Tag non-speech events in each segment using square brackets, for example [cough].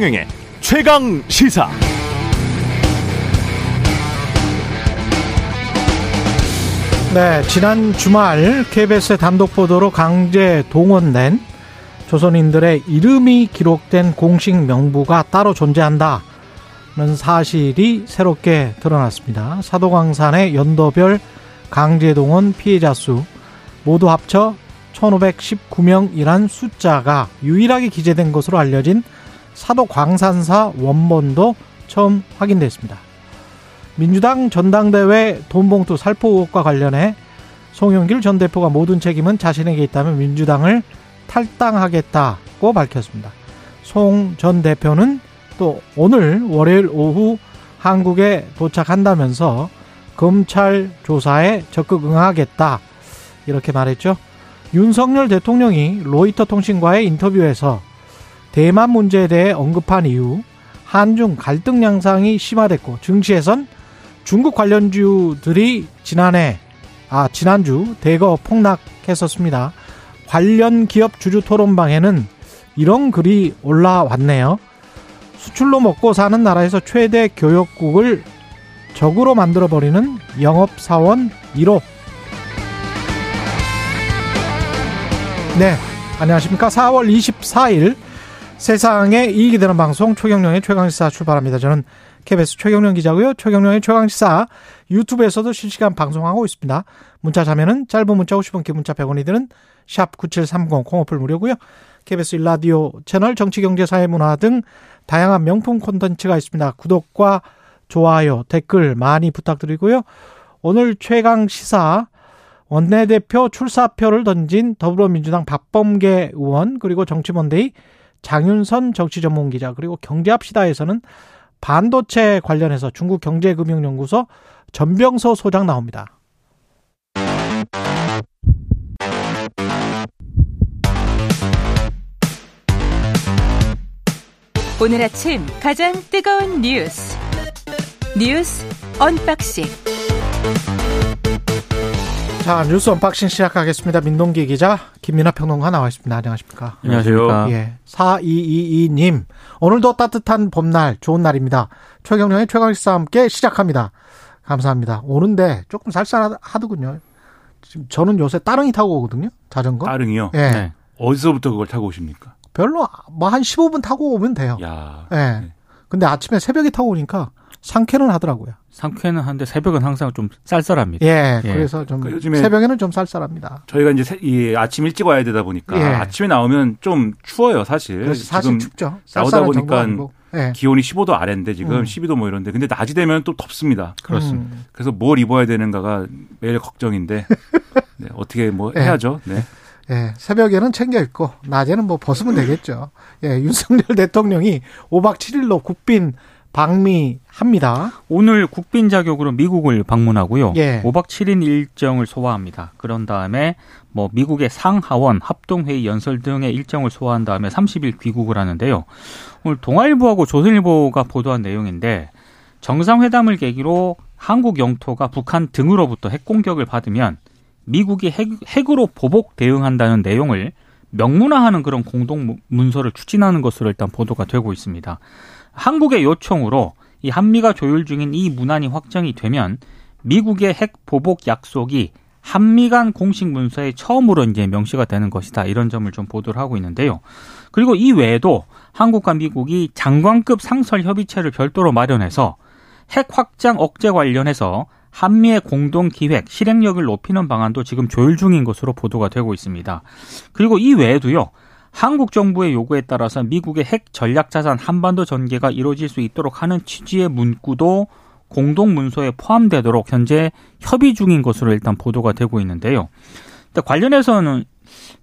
최경영의 최강 시사. 네, 지난 주말 KBS의 단독 보도로 강제 동원된 조선인들의 이름이 기록된 공식 명부가 따로 존재한다는 사실이 새롭게 드러났습니다. 사도광산의 연도별 강제 동원 피해자 수 모두 합쳐 1519명이란 숫자가 유일하게 기재된 것으로 알려진 사도광산사 원본도 처음 확인됐습니다. 민주당 전당대회 돈봉투 살포 의혹과 관련해 송영길 전 대표가 모든 책임은 자신에게 있다면 민주당을 탈당하겠다고 밝혔습니다. 송 전 대표는 또 오늘 월요일 오후 한국에 도착한다면서 검찰 조사에 적극 응하겠다 이렇게 말했죠. 윤석열 대통령이 로이터 통신과의 인터뷰에서 대만 문제에 대해 언급한 이후 한중 갈등 양상이 심화됐고 증시에선 중국 관련주들이 지난해 아 지난주 대거 폭락했었습니다. 관련 기업 주주 토론방에는 이런 글이 올라왔네요. 수출로 먹고 사는 나라에서 최대 교역국을 적으로 만들어버리는 영업사원 1호. 네, 안녕하십니까. 4월 24일 세상에 이익이 되는 방송 최경령의 최강시사 출발합니다. 저는 KBS 최경령 기자고요. 최경령의 최강시사 유튜브에서도 실시간 방송하고 있습니다. 문자 자면은 짧은 문자 50원, 긴 문자 100원이 드는 샵 9730 콩어플 무료고요. KBS 일라디오 채널 정치 경제 사회 문화 등 다양한 명품 콘텐츠가 있습니다. 구독과 좋아요, 댓글 많이 부탁드리고요. 오늘 최강 시사 원내대표 출사표를 던진 더불어민주당 박범계 의원 그리고 정치몬데이 장윤선 정치전문기자 그리고 경제합시다에서는 반도체 관련해서 중국 경제금융연구소 전병서 소장 나옵니다. 오늘 아침 가장 뜨거운 뉴스 뉴스 언박싱 자 뉴스 언박싱 시작하겠습니다. 민동기 기자 김민아 평론가 나와 있습니다. 안녕하십니까? 안녕하세요. 예, 4222님 오늘도 따뜻한 봄날 좋은 날입니다. 최경영의 최강시사 함께 시작합니다. 감사합니다. 오는데 조금 쌀쌀하더군요. 지금 저는 요새 따릉이 타고 오거든요. 자전거. 따릉이요? 예. 네. 어디서부터 그걸 타고 오십니까? 별로 뭐 한 15분 타고 오면 돼요. 야. 예. 네. 근데 아침에 새벽에 타고 오니까 상쾌는 하더라고요. 상쾌는 한데 새벽은 항상 좀 쌀쌀합니다. 예. 예. 그래서 좀그 요즘에 새벽에는 좀 쌀쌀합니다. 저희가 이제 새- 이 아침 일찍 와야 되다 보니까 예. 아침에 나오면 좀 추워요, 사실. 그래서 사실 지금 춥죠. 나오다 보니까. 예. 기온이 15도 아래인데 지금 음. 12도 뭐 이런데 근데 낮이 되면 또 덥습니다. 그렇습니다. 음. 그래서 뭘 입어야 되는가가 매일 걱정인데 [laughs] 네, 어떻게 뭐 예. 해야죠. 네. 예, 새벽에는 챙겨 입고 낮에는 뭐 벗으면 되겠죠. 예, 윤석열 [laughs] 대통령이 5박 7일로 국빈 방미합니다. 오늘 국빈 자격으로 미국을 방문하고요. 예. 5박 7일 일정을 소화합니다. 그런 다음에 뭐 미국의 상하원 합동회의 연설 등의 일정을 소화한 다음에 30일 귀국을 하는데요. 오늘 동아일보하고 조선일보가 보도한 내용인데 정상회담을 계기로 한국 영토가 북한 등으로부터 핵 공격을 받으면 미국이 핵, 핵으로 보복 대응한다는 내용을 명문화하는 그런 공동 문서를 추진하는 것으로 일단 보도가 되고 있습니다. 한국의 요청으로 이 한미가 조율 중인 이 문안이 확정이 되면 미국의 핵 보복 약속이 한미 간 공식 문서에 처음으로 이제 명시가 되는 것이다. 이런 점을 좀 보도를 하고 있는데요. 그리고 이 외에도 한국과 미국이 장관급 상설 협의체를 별도로 마련해서 핵 확장 억제 관련해서 한미의 공동 기획 실행력을 높이는 방안도 지금 조율 중인 것으로 보도가 되고 있습니다. 그리고 이 외에도요. 한국 정부의 요구에 따라서 미국의 핵 전략 자산 한반도 전개가 이루어질 수 있도록 하는 취지의 문구도 공동 문서에 포함되도록 현재 협의 중인 것으로 일단 보도가 되고 있는데요. 관련해서는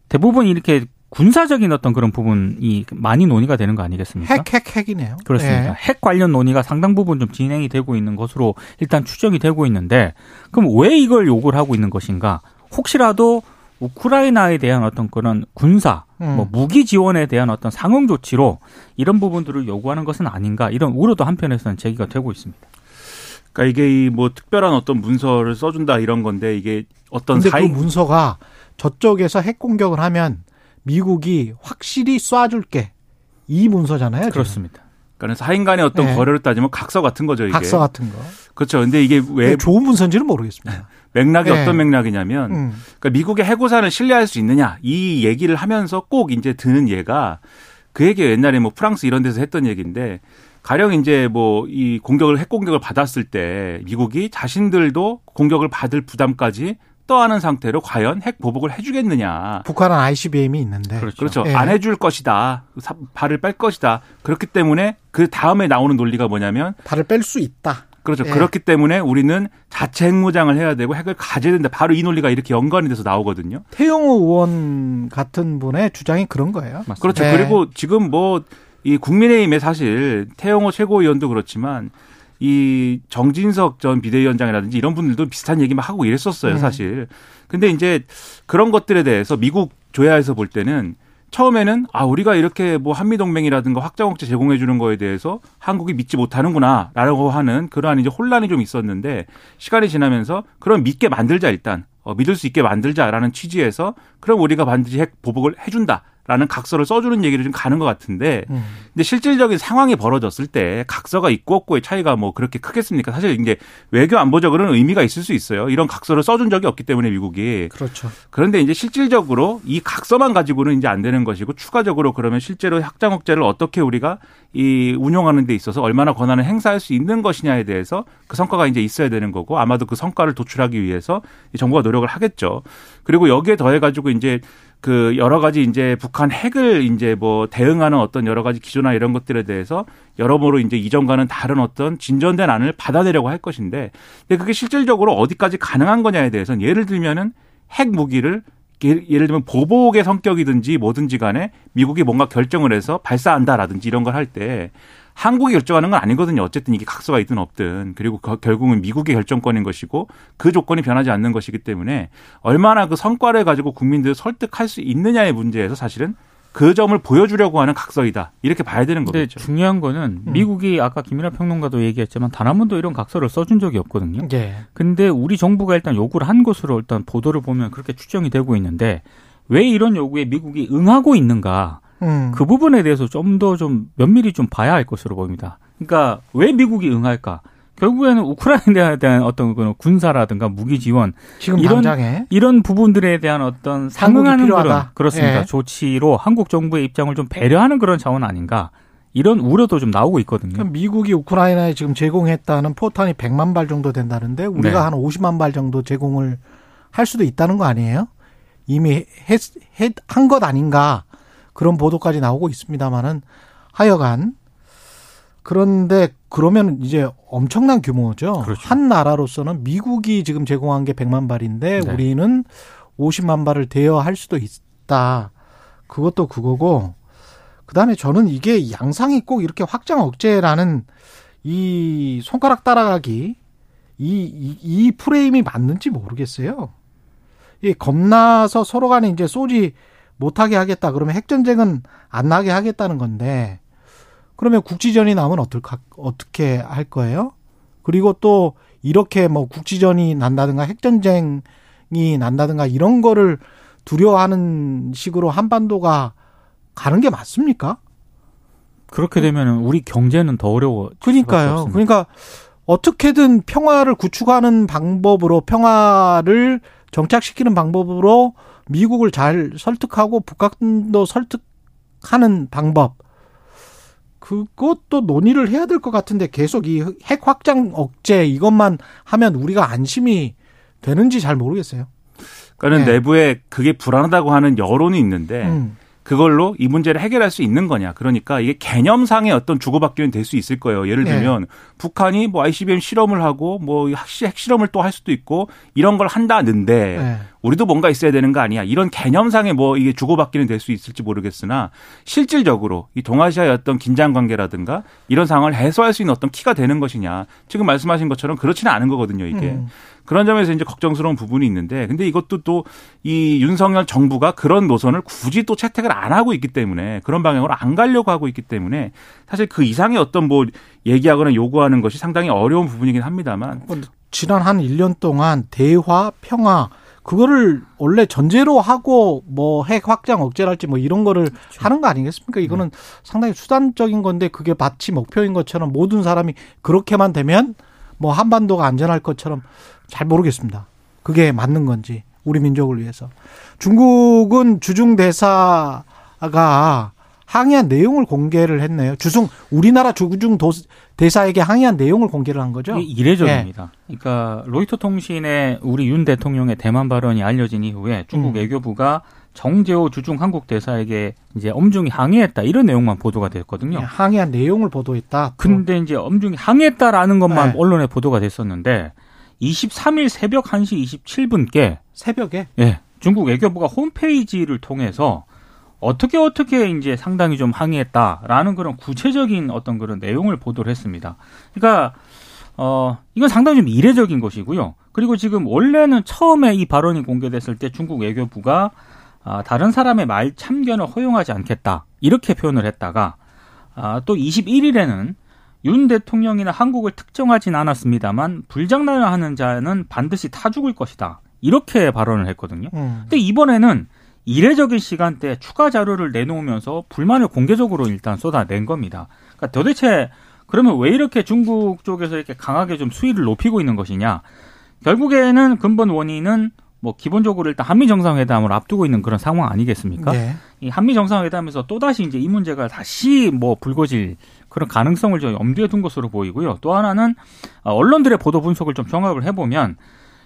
대부분 이렇게 군사적인 어떤 그런 부분이 많이 논의가 되는 거 아니겠습니까? 핵, 핵, 핵이네요. 그렇습니다. 예. 핵 관련 논의가 상당 부분 좀 진행이 되고 있는 것으로 일단 추정이 되고 있는데 그럼 왜 이걸 요구를 하고 있는 것인가? 혹시라도 우크라이나에 대한 어떤 그런 군사, 음. 뭐 무기 지원에 대한 어떤 상응 조치로 이런 부분들을 요구하는 것은 아닌가 이런 우려도 한편에서는 제기가 되고 있습니다. 그러니까 이게 이 뭐 특별한 어떤 문서를 써준다 이런 건데 이게 어떤 근데 사이 그 문서가 저쪽에서 핵 공격을 하면 미국이 확실히 쏴줄게 이 문서잖아요. 지금. 그렇습니다. 그래서 하인 간의 어떤 네. 거래를 따지면 각서 같은 거죠, 이게. 각서 같은 거. 그렇죠. 근데 이게 왜 네, 좋은 문서인지는 모르겠습니다. 맥락이 네. 어떤 맥락이냐면 음. 그러니까 미국의 해고산을 신뢰할 수 있느냐 이 얘기를 하면서 꼭 이제 드는 예가 그 얘기 옛날에 뭐 프랑스 이런 데서 했던 얘기인데 가령 이제 뭐 이 공격을 핵 공격을 받았을 때 미국이 자신들도 공격을 받을 부담까지 떠안은 상태로 과연 핵 보복을 해주겠느냐. 북한은 ICBM이 있는데. 그렇죠. 그렇죠. 예. 안 해줄 것이다. 사- 발을 뺄 것이다. 그렇기 때문에 그 다음에 나오는 논리가 뭐냐면 발을 뺄 수 있다. 그렇죠. 예. 그렇기 때문에 우리는 자체 핵무장을 해야 되고 핵을 가져야 된다. 바로 이 논리가 이렇게 연관이 돼서 나오거든요. 태영호 의원 같은 분의 주장이 그런 거예요. 맞습니다. 그렇죠. 네. 그리고 지금 뭐 이 국민의힘에 사실 태영호 최고위원도 그렇지만 이 정진석 전 비대위원장이라든지 이런 분들도 비슷한 얘기 막 하고 이랬었어요, 음. 사실. 근데 이제 그런 것들에 대해서 미국 조야에서 볼 때는 처음에는 아 우리가 이렇게 뭐 한미 동맹이라든가 확장 억제 제공해 주는 거에 대해서 한국이 믿지 못하는구나라고 하는 그러한 이제 혼란이 좀 있었는데 시간이 지나면서 그럼 믿게 만들자 일단 어, 믿을 수 있게 만들자라는 취지에서 그럼 우리가 반드시 핵 보복을 해준다. 라는 각서를 써주는 얘기를 좀 가는 것 같은데, 음. 근데 실질적인 상황이 벌어졌을 때 각서가 있고 없고의 차이가 뭐 그렇게 크겠습니까? 사실 이제 외교 안보적으로는 의미가 있을 수 있어요. 이런 각서를 써준 적이 없기 때문에 미국이. 그렇죠. 그런데 이제 실질적으로 이 각서만 가지고는 이제 안 되는 것이고 추가적으로 그러면 실제로 확장 억제를 어떻게 우리가 이 운용하는 데 있어서 얼마나 권한을 행사할 수 있는 것이냐에 대해서 그 성과가 이제 있어야 되는 거고 아마도 그 성과를 도출하기 위해서 이 정부가 노력을 하겠죠. 그리고 여기에 더해 가지고 이제 그 여러 가지 이제 북한 핵을 이제 뭐 대응하는 어떤 여러 가지 기조나 이런 것들에 대해서 여러모로 이제 이전과는 다른 어떤 진전된 안을 받아내려고 할 것인데 근데 그게 실질적으로 어디까지 가능한 거냐에 대해서는 예를 들면은 핵 무기를 예- 예를 들면 보복의 성격이든지 뭐든지 간에 미국이 뭔가 결정을 해서 발사한다라든지 이런 걸 할 때 한국이 결정하는 건 아니거든요. 어쨌든 이게 각서가 있든 없든 그리고 거- 결국은 미국의 결정권인 것이고 그 조건이 변하지 않는 것이기 때문에 얼마나 그 성과를 가지고 국민들을 설득할 수 있느냐의 문제에서 사실은 그 점을 보여주려고 하는 각서이다 이렇게 봐야 되는 근데 거겠죠. 중요한 거는 음. 미국이 아까 김민하 평론가도 얘기했지만 단 한 번도 이런 각서를 써준 적이 없거든요. 예. 근데 우리 정부가 일단 요구를 한 것으로 일단 보도를 보면 그렇게 추정이 되고 있는데 왜 이런 요구에 미국이 응하고 있는가 음. 그 부분에 대해서 좀더좀 면밀히 좀 봐야 할 것으로 보입니다. 그러니까 왜 미국이 응할까? 결국에는 우크라이나에 대한 어떤 그 군사라든가 무기 지원 지금 이런- 당장에 이런 부분들에 대한 어떤 상응하는. 그런 그렇습니다. 예. 조치로 한국 정부의 입장을 좀 배려하는 그런 차원 아닌가 이런 우려도 좀 나오고 있거든요. 미국이 우크라이나에 지금 제공했다는 포탄이 100만 발 정도 된다는데 우리가 네. 한 50만 발 정도 제공을 할 수도 있다는 거 아니에요? 이미 한 것 아닌가 그런 보도까지 나오고 있습니다만은 하여간 그런데 그러면 이제 엄청난 규모죠. 그렇죠. 한 나라로서는 미국이 지금 제공한 게 100만 발인데 네. 우리는 50만 발을 대여할 수도 있다. 그것도 그거고 그다음에 저는 이게 양상이 꼭 이렇게 확장 억제라는 이 손가락 따라가기 이, 이, 이 프레임이 맞는지 모르겠어요. 이 겁나서 서로 간에 이제 쏘지 못하게 하겠다. 그러면 핵전쟁은 안 나게 하겠다는 건데, 그러면 국지전이 나면 어떨까, 어떻게 할 거예요? 그리고 또 이렇게 뭐 국지전이 난다든가 핵전쟁이 난다든가 이런 거를 두려워하는 식으로 한반도가 가는 게 맞습니까? 그렇게 되면 우리 경제는 더 어려워. 그러니까요. 그러니까 어떻게든 평화를 구축하는 방법으로 평화를 정착시키는 방법으로 미국을 잘 설득하고 북한도 설득하는 방법 그것도 논의를 해야 될 것 같은데 계속 이 핵 확장 억제 이것만 하면 우리가 안심이 되는지 잘 모르겠어요. 그러니까 네. 내부에 그게 불안하다고 하는 여론이 있는데 음. 그걸로 이 문제를 해결할 수 있는 거냐. 그러니까 이게 개념상의 어떤 주고받기는 될 수 있을 거예요. 예를 네. 들면 북한이 뭐 ICBM 실험을 하고 뭐 핵 실험을 또 할 수도 있고 이런 걸 한다는데 네. 우리도 뭔가 있어야 되는 거 아니야. 이런 개념상의 뭐 이게 주고받기는 될 수 있을지 모르겠으나 실질적으로 이 동아시아의 어떤 긴장 관계라든가 이런 상황을 해소할 수 있는 어떤 키가 되는 것이냐. 지금 말씀하신 것처럼 그렇지는 않은 거거든요, 이게. 음. 그런 점에서 이제 걱정스러운 부분이 있는데 근데 이것도 또 이 윤석열 정부가 그런 노선을 굳이 또 채택을 안 하고 있기 때문에 그런 방향으로 안 가려고 하고 있기 때문에 사실 그 이상의 어떤 뭐 얘기하거나 요구하는 것이 상당히 어려운 부분이긴 합니다만 지난 한 1년 동안 대화, 평화, 그거를 원래 전제로 하고 뭐 핵 확장 억제랄지 뭐 이런 거를 그렇죠. 하는 거 아니겠습니까? 이거는 상당히 수단적인 건데 그게 마치 목표인 것처럼 모든 사람이 그렇게만 되면 뭐 한반도가 안전할 것처럼 잘 모르겠습니다. 그게 맞는 건지 우리 민족을 위해서. 중국은 주중 대사가 항의한 내용을 공개를 했네요. 주중 우리나라 주중 도- 대사에게 항의한 내용을 공개를 한 거죠. 이례적입니다. 그러니까 로이터 통신에 우리 윤 대통령의 대만 발언이 알려진 이후에 중국 음. 외교부가 정재호 주중 한국 대사에게 이제 엄중히 항의했다 이런 내용만 보도가 됐거든요. 예, 항의한 내용을 보도했다. 또. 근데 이제 엄중히 항의했다라는 것만 네. 언론에 보도가 됐었는데 23일 새벽 1시 27분께 새벽에 예, 중국 외교부가 홈페이지를 통해서 어떻게 어떻게 이제 상당히 좀 항의했다라는 그런 구체적인 어떤 그런 내용을 보도를 했습니다. 그러니까 어 이건 상당히 좀 이례적인 것이고요. 그리고 지금 원래는 처음에 이 발언이 공개됐을 때 중국 외교부가 아, 다른 사람의 말 참견을 허용하지 않겠다 이렇게 표현을 했다가 아, 또 21일에는 윤 대통령이나 한국을 특정하진 않았습니다만 불장난을 하는 자는 반드시 타 죽을 것이다 이렇게 발언을 했거든요. 음. 근데 이번에는 이례적인 시간대에 추가 자료를 내놓으면서 불만을 공개적으로 일단 쏟아낸 겁니다. 그러니까 도대체 그러면 왜 이렇게 중국 쪽에서 이렇게 강하게 좀 수위를 높이고 있는 것이냐? 결국에는 근본 원인은 뭐 기본적으로 일단 한미 정상회담을 앞두고 있는 그런 상황 아니겠습니까? 네. 이 한미 정상회담에서 또 다시 이제 이 문제가 다시 뭐 불거질 그런 가능성을 좀 염두에 둔 것으로 보이고요. 또 하나는 어, 언론들의 보도 분석을 좀 종합을 해보면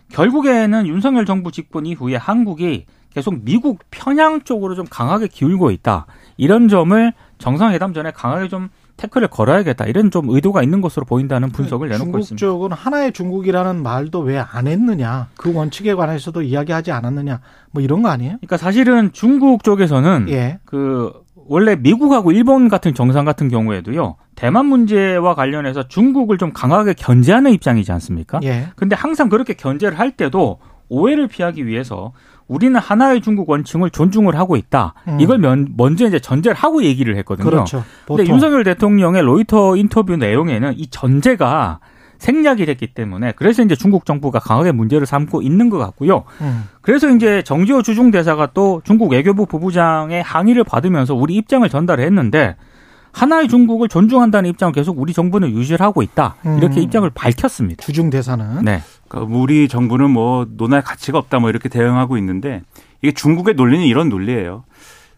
결국에는 윤석열 정부 집권 이후에 한국이 계속 미국 편향 쪽으로 좀 강하게 기울고 있다. 이런 점을 정상회담 전에 강하게 좀 태클을 걸어야겠다. 이런 좀 의도가 있는 것으로 보인다는 분석을 내놓고 중국 있습니다. 쪽은 하나의 중국이라는 말도 왜 안 했느냐? 그 원칙에 관해서도 이야기하지 않았느냐? 뭐 이런 거 아니에요? 그러니까 사실은 중국 쪽에서는 예. 그 원래 미국하고 일본 같은 정상 같은 경우에도요 대만 문제와 관련해서 중국을 좀 강하게 견제하는 입장이지 않습니까? 예. 근데 항상 그렇게 견제를 할 때도 오해를 피하기 위해서 우리는 하나의 중국 원칙을 존중을 하고 있다. 음. 이걸 면- 먼저 이제 전제를 하고 얘기를 했거든요. 그렇죠. 근데 보통 윤석열 대통령의 로이터 인터뷰 내용에는 이 전제가 생략이 됐기 때문에 그래서 이제 중국 정부가 강하게 문제를 삼고 있는 것 같고요. 음. 그래서 이제 정지호 주중 대사가 또 중국 외교부 부부장의 항의를 받으면서 우리 입장을 전달을 했는데 하나의 중국을 존중한다는 입장을 계속 우리 정부는 유지를 하고 있다. 이렇게 음. 입장을 밝혔습니다. 주중 대사는 네. 그러니까 우리 정부는 뭐 논할 가치가 없다 뭐 이렇게 대응하고 있는데 이게 중국의 논리는 이런 논리예요.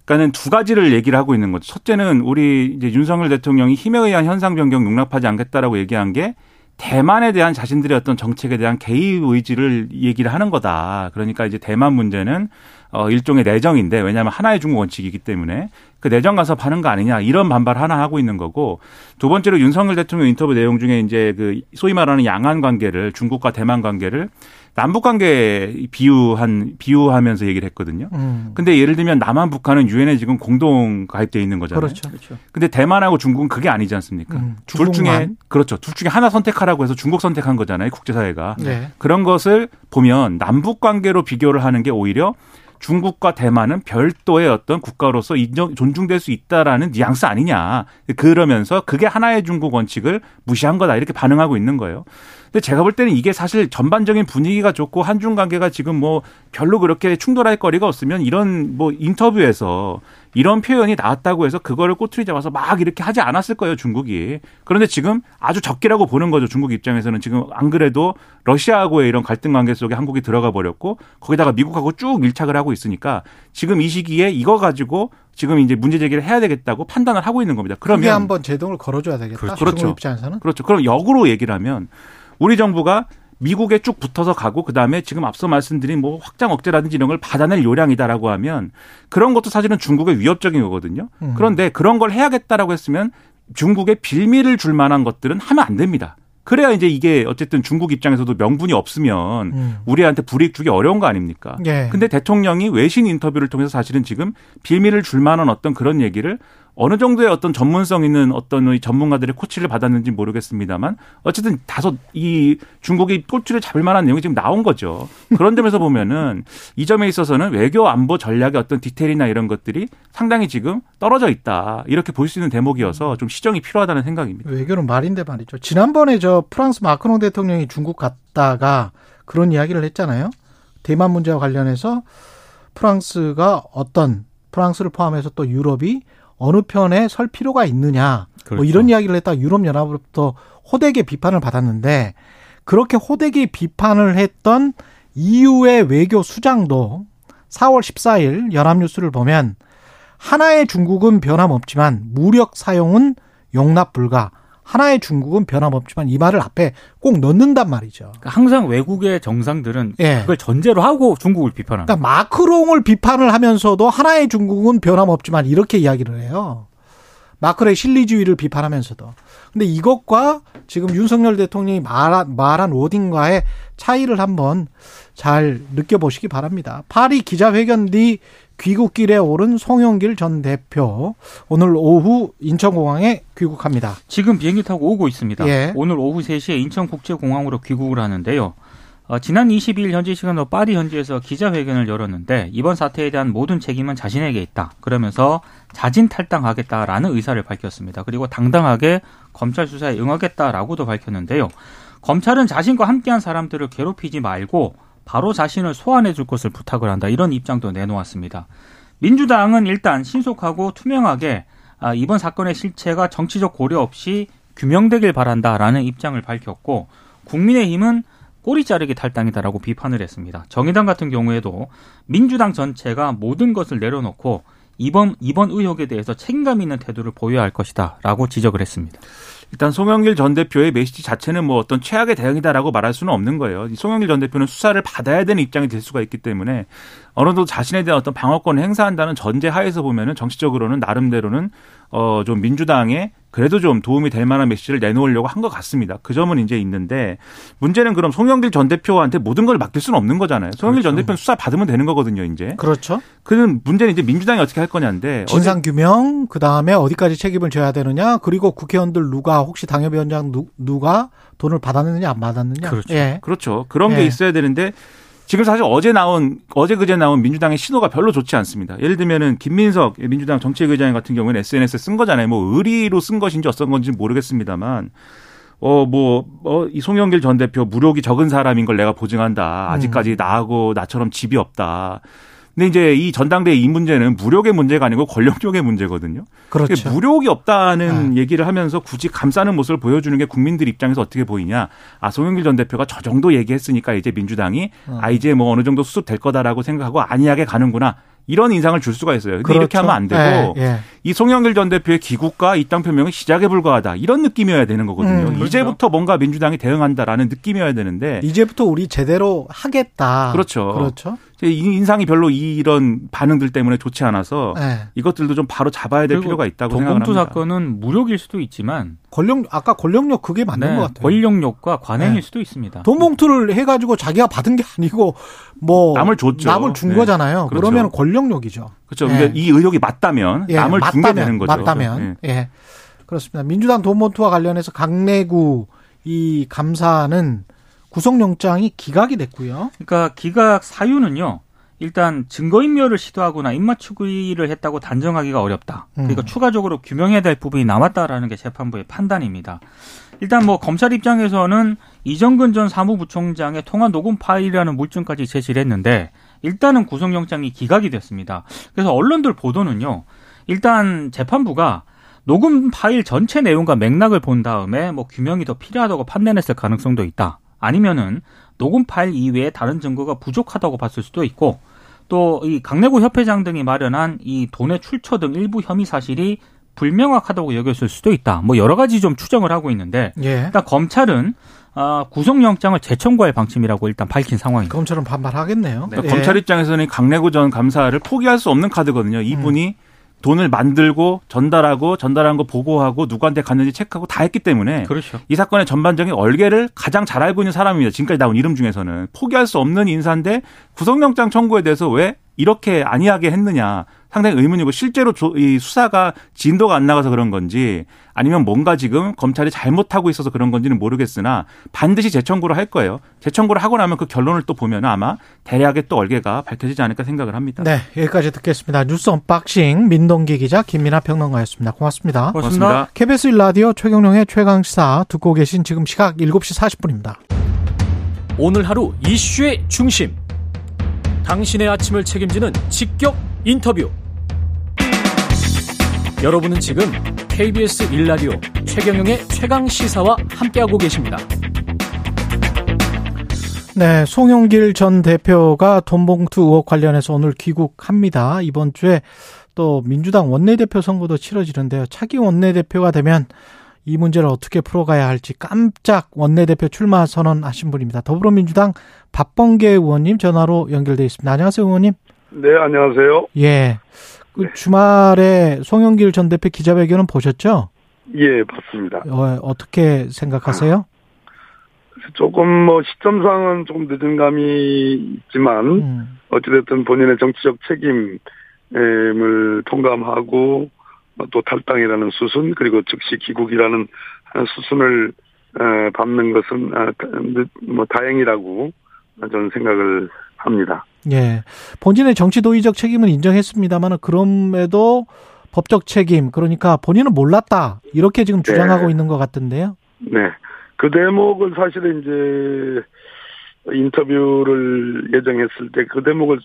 그러니까는 두 가지를 얘기를 하고 있는 거죠. 첫째는 우리 이제 윤석열 대통령이 힘에 의한 현상 변경 용납하지 않겠다라고 얘기한 게 대만에 대한 자신들의 어떤 정책에 대한 개입 의지를 얘기를 하는 거다. 그러니까 이제 대만 문제는 어 일종의 내정인데 왜냐하면 하나의 중국 원칙이기 때문에 그 내정 가서 파는 거 아니냐 이런 반발 하나 하고 있는 거고 두 번째로 윤석열 대통령 인터뷰 내용 중에 이제 그 소위 말하는 양안 관계를 중국과 대만 관계를 남북 관계 비유한 비유하면서 얘기를 했거든요. 음. 근데 예를 들면 남한 북한은 유엔에 지금 공동 가입돼 있는 거잖아요. 그렇죠. 그렇죠. 근데 대만하고 중국은 그게 아니지 않습니까? 음, 둘 중에. 그렇죠. 둘 중에 하나 선택하라고 해서 중국 선택한 거잖아요. 국제사회가. 네. 그런 것을 보면 남북 관계로 비교를 하는 게 오히려 중국과 대만은 별도의 어떤 국가로서 인정 존중될 수 있다라는 뉘앙스 아니냐. 그러면서 그게 하나의 중국 원칙을 무시한 거다. 이렇게 반응하고 있는 거예요. 근데 제가 볼 때는 이게 사실 전반적인 분위기가 좋고 한중 관계가 지금 뭐 별로 그렇게 충돌할 거리가 없으면 이런 뭐 인터뷰에서 이런 표현이 나왔다고 해서 그거를 꼬투리 잡아서 막 이렇게 하지 않았을 거예요, 중국이. 그런데 지금 아주 적기라고 보는 거죠, 중국 입장에서는. 지금 안 그래도 러시아하고의 이런 갈등 관계 속에 한국이 들어가 버렸고 거기다가 미국하고 쭉 밀착을 하고 있으니까 지금 이 시기에 이거 가지고 지금 이제 문제 제기를 해야 되겠다고 판단을 하고 있는 겁니다. 그러면 한번 제동을 걸어줘야 되겠다. 그렇죠. 중국 입장에서는 그렇죠. 그럼 역으로 얘기를 하면 우리 정부가 미국에 쭉 붙어서 가고 그다음에 지금 앞서 말씀드린 뭐 확장 억제라든지 이런 걸 받아낼 요량이다라고 하면 그런 것도 사실은 중국의 위협적인 거거든요. 음. 그런데 그런 걸 해야겠다라고 했으면 중국에 빌미를 줄 만한 것들은 하면 안 됩니다. 그래야 이제 이게 어쨌든 중국 입장에서도 명분이 없으면 음. 우리한테 불이익 주기 어려운 거 아닙니까? 예. 근데 대통령이 외신 인터뷰를 통해서 사실은 지금 빌미를 줄 만한 어떤 그런 얘기를 어느 정도의 어떤 전문성 있는 어떤 이 전문가들의 코치를 받았는지 모르겠습니다만 어쨌든 다소 이 중국이 꼬치를 잡을 만한 내용이 지금 나온 거죠. 그런 점에서 보면은 [laughs] 이 점에 있어서는 외교 안보 전략의 어떤 디테일이나 이런 것들이 상당히 지금 떨어져 있다. 이렇게 볼 수 있는 대목이어서 좀 시정이 필요하다는 생각입니다. 외교는 말인데 말이죠. 지난번에 저 프랑스 마크롱 대통령이 중국 갔다가 그런 이야기를 했잖아요. 대만 문제와 관련해서 프랑스가 어떤 프랑스를 포함해서 또 유럽이 어느 편에 설 필요가 있느냐 뭐 그렇죠. 이런 이야기를 했다 유럽 연합으로부터 호되게 비판을 받았는데 그렇게 호되게 비판을 했던 EU의 외교 수장도 4월 14일 연합뉴스를 보면 하나의 중국은 변함없지만 무력 사용은 용납 불가. 하나의 중국은 변함없지만 이 말을 앞에 꼭 넣는단 말이죠. 그러니까 항상 외국의 정상들은 예. 그걸 전제로 하고 중국을 비판합니다. 그러니까 마크롱을 비판을 하면서도 하나의 중국은 변함없지만 이렇게 이야기를 해요. 마크롱의 실리주의를 비판하면서도. 근데 이것과 지금 윤석열 대통령이 말한, 말한 워딩과의 차이를 한번 잘 느껴보시기 바랍니다. 파리 기자회견 뒤 귀국길에 오른 송영길 전 대표 오늘 오후 인천공항에 귀국합니다. 지금 비행기 타고 오고 있습니다. 예. 오늘 오후 3시에 인천국제공항으로 귀국을 하는데요. 어, 지난 22일 현지 시간으로 파리 현지에서 기자회견을 열었는데 이번 사태에 대한 모든 책임은 자신에게 있다. 그러면서 자진 탈당하겠다라는 의사를 밝혔습니다. 그리고 당당하게 검찰 수사에 응하겠다라고도 밝혔는데요. 검찰은 자신과 함께한 사람들을 괴롭히지 말고 바로 자신을 소환해 줄 것을 부탁을 한다. 이런 입장도 내놓았습니다. 민주당은 일단 신속하고 투명하게 아, 이번 사건의 실체가 정치적 고려 없이 규명되길 바란다라는 입장을 밝혔고 국민의힘은 꼬리 자르기 탈당이다라고 비판을 했습니다. 정의당 같은 경우에도 민주당 전체가 모든 것을 내려놓고 이번 이번 의혹에 대해서 책임감 있는 태도를 보여야 할 것이다라고 지적을 했습니다. 일단 송영길 전 대표의 메시지 자체는 뭐 어떤 최악의 대응이다라고 말할 수는 없는 거예요. 이 송영길 전 대표는 수사를 받아야 되는 입장이 될 수가 있기 때문에 어느 정도 자신에 대한 어떤 방어권을 행사한다는 전제 하에서 보면은 정치적으로는 나름대로는 어 좀 민주당에 그래도 좀 도움이 될 만한 메시지를 내놓으려고 한 것 같습니다. 그 점은 이제 있는데 문제는 그럼 송영길 전 대표한테 모든 걸 맡길 수는 없는 거잖아요. 송영길 전 대표는 수사 받으면 되는 거거든요, 이제. 그렇죠. 그는 문제는 이제 민주당이 어떻게 할 거냐인데 진상 규명 그 다음에 어디까지 책임을 져야 되느냐 그리고 국회의원들 누가 혹시 당협위원장 누, 누가 돈을 받았느냐 안 받았느냐 그렇죠. 예. 그렇죠. 그런 예. 게 있어야 되는데 지금 사실 어제 나온 어제 그제 나온 민주당의 신호가 별로 좋지 않습니다. 예를 들면은 김민석 민주당 정책의장 같은 경우에는 SNS에 쓴 거잖아요. 뭐 의리로 쓴 것인지 어떤 건지 는 모르겠습니다만 어 뭐 어 이 송영길 전 대표 무력이 적은 사람인 걸 내가 보증한다. 아직까지 나하고 나처럼 집이 없다. 근데 이제 이 전당대회 이 문제는 무력의 문제가 아니고 권력력의 문제거든요. 그렇죠. 무력이 없다는 얘기를 하면서 굳이 감싸는 모습을 보여주는 게 국민들 입장에서 어떻게 보이냐. 아, 송영길 전 대표가 저 정도 얘기했으니까 이제 민주당이 어. 아, 이제 뭐 어느 정도 수습될 거다라고 생각하고 안이하게 가는구나. 이런 인상을 줄 수가 있어요. 근데 이렇게 그렇죠. 하면 안 되고 예, 예. 이 송영길 전 대표의 귀국과 입당 표명은 시작에 불과하다. 이런 느낌이어야 되는 거거든요. 음, 그렇죠. 이제부터 뭔가 민주당이 대응한다라는 느낌이어야 되는데 이제부터 우리 제대로 하겠다. 그렇죠. 그렇죠. 제 인상이 별로 이런 반응들 때문에 좋지 않아서 예. 이것들도 좀 바로 잡아야 될 필요가 있다고 생각을 도봉투 합니다. 사건은 무력일 수도 있지만 권력 아까 권력력 그게 맞는 네, 것 같아요. 권력력과 관행일 네. 수도 있습니다. 돈봉투를 해가지고 자기가 받은 게 아니고 뭐 남을 줬죠. 남을 준 네. 거잖아요. 그렇죠. 그러면 권력력이죠. 그렇죠. 예. 그러니까 이 의혹이 맞다면 예, 남을 준게 맞다면, 되는 거죠. 맞다면 예. 예. 그렇습니다. 민주당 돈봉투와 관련해서 강내구 이 감사는 구속영장이 기각이 됐고요. 그러니까 기각 사유는요. 일단 증거인멸을 시도하거나 입맞추기를 했다고 단정하기가 어렵다. 그러니까 음. 추가적으로 규명해야 될 부분이 남았다라는 게 재판부의 판단입니다. 일단 뭐 검찰 입장에서는 이정근 전 사무부총장의 통화 녹음 파일이라는 물증까지 제시를 했는데 일단은 구속영장이 기각이 됐습니다. 그래서 언론들 보도는요. 일단 재판부가 녹음 파일 전체 내용과 맥락을 본 다음에 뭐 규명이 더 필요하다고 판단했을 가능성도 있다. 아니면은 녹음 파일 이외에 다른 증거가 부족하다고 봤을 수도 있고 또 이 강내구 협회장 등이 마련한 이 돈의 출처 등 일부 혐의 사실이 불명확하다고 여겼을 수도 있다. 뭐 여러 가지 좀 추정을 하고 있는데 예. 일단 검찰은 아, 구속영장을 재청구할 방침이라고 일단 밝힌 상황입니다. 검찰은 반발하겠네요. 그러니까 예. 검찰 입장에서는 강내구 전 감사를 포기할 수 없는 카드거든요. 이분이 음. 돈을 만들고 전달하고 전달한 거 보고하고 누구한테 갔는지 체크하고 다 했기 때문에 그렇죠. 이 사건의 전반적인 얼개를 가장 잘 알고 있는 사람입니다. 지금까지 나온 이름 중에서는 포기할 수 없는 인사인데 구속영장 청구에 대해서 왜 이렇게 안이하게 했느냐 상당히 의문이고 실제로 조- 이 수사가 진도가 안 나가서 그런 건지 아니면 뭔가 지금 검찰이 잘못하고 있어서 그런 건지는 모르겠으나 반드시 재청구를 할 거예요. 재청구를 하고 나면 그 결론을 또 보면 아마 대략의 또 얼개가 밝혀지지 않을까 생각을 합니다. 네, 여기까지 듣겠습니다. 뉴스 언박싱 민동기 기자 김민아 평론가였습니다. 고맙습니다. 고맙습니다. 고맙습니다. KBS 1라디오 최경영의 최강시사 듣고 계신 지금 시각 7시 40분입니다. 오늘 하루 이슈의 중심. 당신의 아침을 책임지는 직격 인터뷰. 여러분은 지금 KBS 1라디오 최경영의 최강 시사와 함께하고 계십니다. 네, 송영길 전 대표가 돈봉투 의혹 관련해서 오늘 귀국합니다. 이번 주에 또 민주당 원내대표 선거도 치러지는데요. 차기 원내대표가 되면 이 문제를 어떻게 풀어가야 할지 깜짝 원내대표 출마 선언하신 분입니다. 더불어민주당 박범계 의원님 전화로 연결돼 있습니다. 안녕하세요, 의원님. 네, 안녕하세요. 예. 그 주말에 송영길 전 대표 기자회견은 보셨죠? 예, 봤습니다. 어, 어떻게 생각하세요? 조금 뭐 시점상은 조금 늦은 감이 있지만 음, 어찌됐든 본인의 정치적 책임을 통감하고 또 탈당이라는 수순 그리고 즉시 귀국이라는 수순을 에, 밟는 것은 아, 늦- 뭐 다행이라고 저는 생각을 합니다. 예. 본인의 정치 도의적 책임은 인정했습니다만 그럼에도 법적 책임 그러니까 본인은 몰랐다 이렇게 지금 주장하고 네. 있는 것 같은데요. 네. 그 대목을 사실은 이제 인터뷰를 예정했을 때 그 대목을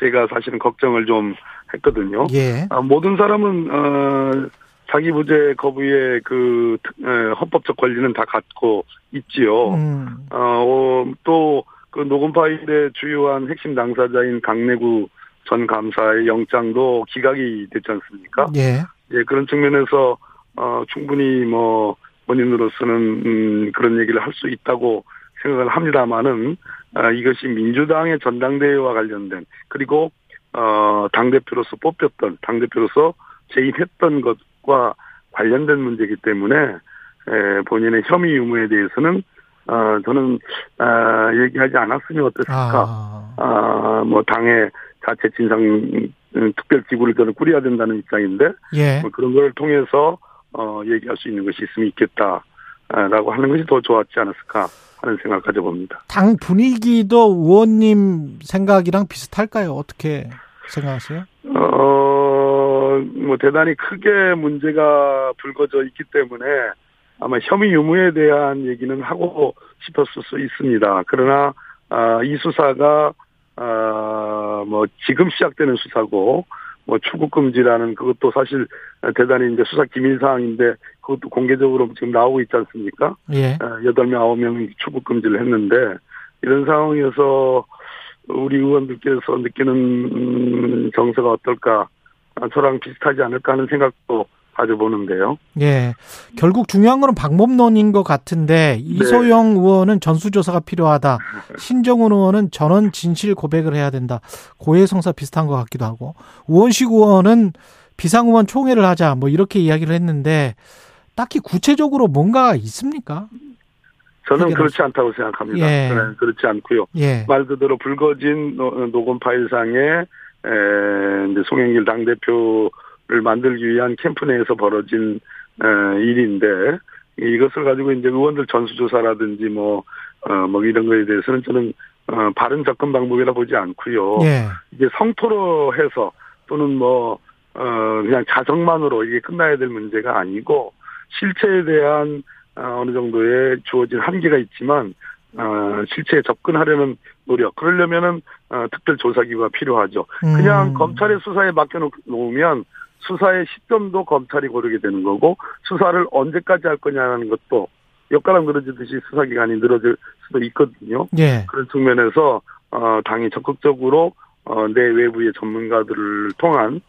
제가 사실은 걱정을 좀 했거든요. 예. 아, 모든 사람은 어, 자기 부재 거부의 그 특- 에, 헌법적 권리는 다 갖고 있지요. 음, 어, 또그 녹음 파일의 주요한 핵심 당사자인 강내구 전 감사의 영장도 기각이 됐지 않습니까? 예. 예, 그런 측면에서 어, 충분히 뭐 본인으로서는 음, 그런 얘기를 할 수 있다고 생각을 합니다만은 아, 이것이 민주당의 전당대회와 관련된 그리고 어, 당 대표로서 뽑혔던 당 대표로서 재입했던 것과 관련된 문제이기 때문에 에, 본인의 혐의 유무에 대해서는 어, 저는 아, 얘기하지 않았으면 어땠을까? 아, 아, 뭐 당의 자체 진상 음, 특별 기구를 저는 꾸려야 된다는 입장인데 예. 뭐 그런 걸 통해서 어 얘기할 수 있는 것이 있으면 있겠다 라고 하는 것이 더 좋았지 않았을까 하는 생각을 가져봅니다. 당 분위기도 의원님 생각이랑 비슷할까요? 어떻게 생각하세요? 어 뭐 대단히 크게 문제가 불거져 있기 때문에 아마 혐의 유무에 대한 얘기는 하고 싶었을 수 있습니다. 그러나 아, 이 수사가 아, 뭐 지금 시작되는 수사고 뭐 출국 금지라는 그것도 사실 대단히 이제 수사 기밀 사항인데 그것도 공개적으로 지금 나오고 있지 않습니까? 예. 어, 여덟 명 아홉 명이 출국 금지를 했는데 이런 상황에서 우리 의원들께서 느끼는 음, 정서가 어떨까 아, 저랑 비슷하지 않을까 하는 생각도 가져보는데요. 예. 결국 중요한 거는 방법론인 것 같은데 이소영 의원은 전수조사가 필요하다. 신정훈 의원은 전원 진실 고백을 해야 된다. 고해성사 비슷한 것 같기도 하고 우원식 의원은 비상의원 총회를 하자. 뭐 이렇게 이야기를 했는데 딱히 구체적으로 뭔가 있습니까? 저는 그렇지 않다고 생각합니다. 예. 네, 그렇지 않고요. 예. 말 그대로 불거진 노- 녹음 파일상에 에, 이제 송영길 당 대표를 만들기 위한 캠프 내에서 벌어진 에, 일인데 이것을 가지고 이제 의원들 전수조사라든지 뭐, 어, 뭐 이런 거에 대해서는 저는 어, 바른 접근 방법이라 보지 않고요. 예. 이게 성토로 해서 또는 뭐, 어, 그냥 자정만으로 이게 끝나야 될 문제가 아니고 실체에 대한 어, 어느 정도의 주어진 한계가 있지만 어, 실체에 접근하려는 노력 그러려면은 어, 특별 조사기구가 필요하죠. 그냥 음. 검찰의 수사에 맡겨놓으면 수사의 시점도 검찰이 고르게 되는 거고 수사를 언제까지 할 거냐는 것도 엿가락 늘어지듯이 수사기간이 늘어질 수도 있거든요. 예. 그런 측면에서 어, 당이 적극적으로 어, 내 외부의 전문가들을 통한 어,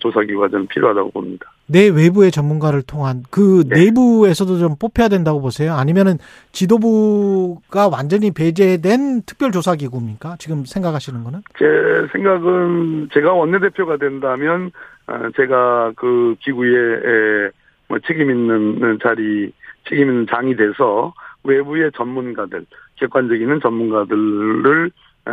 조사 기구가 저는 필요하다고 봅니다. 내 외부의 전문가를 통한 그 네. 내부에서도 좀 뽑혀야 된다고 보세요. 아니면은 지도부가 완전히 배제된 특별조사 기구입니까? 지금 생각하시는 거는? 제 생각은 제가 원내대표가 된다면 어, 제가 그 기구에 에, 뭐 책임 있는 자리 책임 있는 장이 돼서 외부의 전문가들 객관적인 전문가들을 에,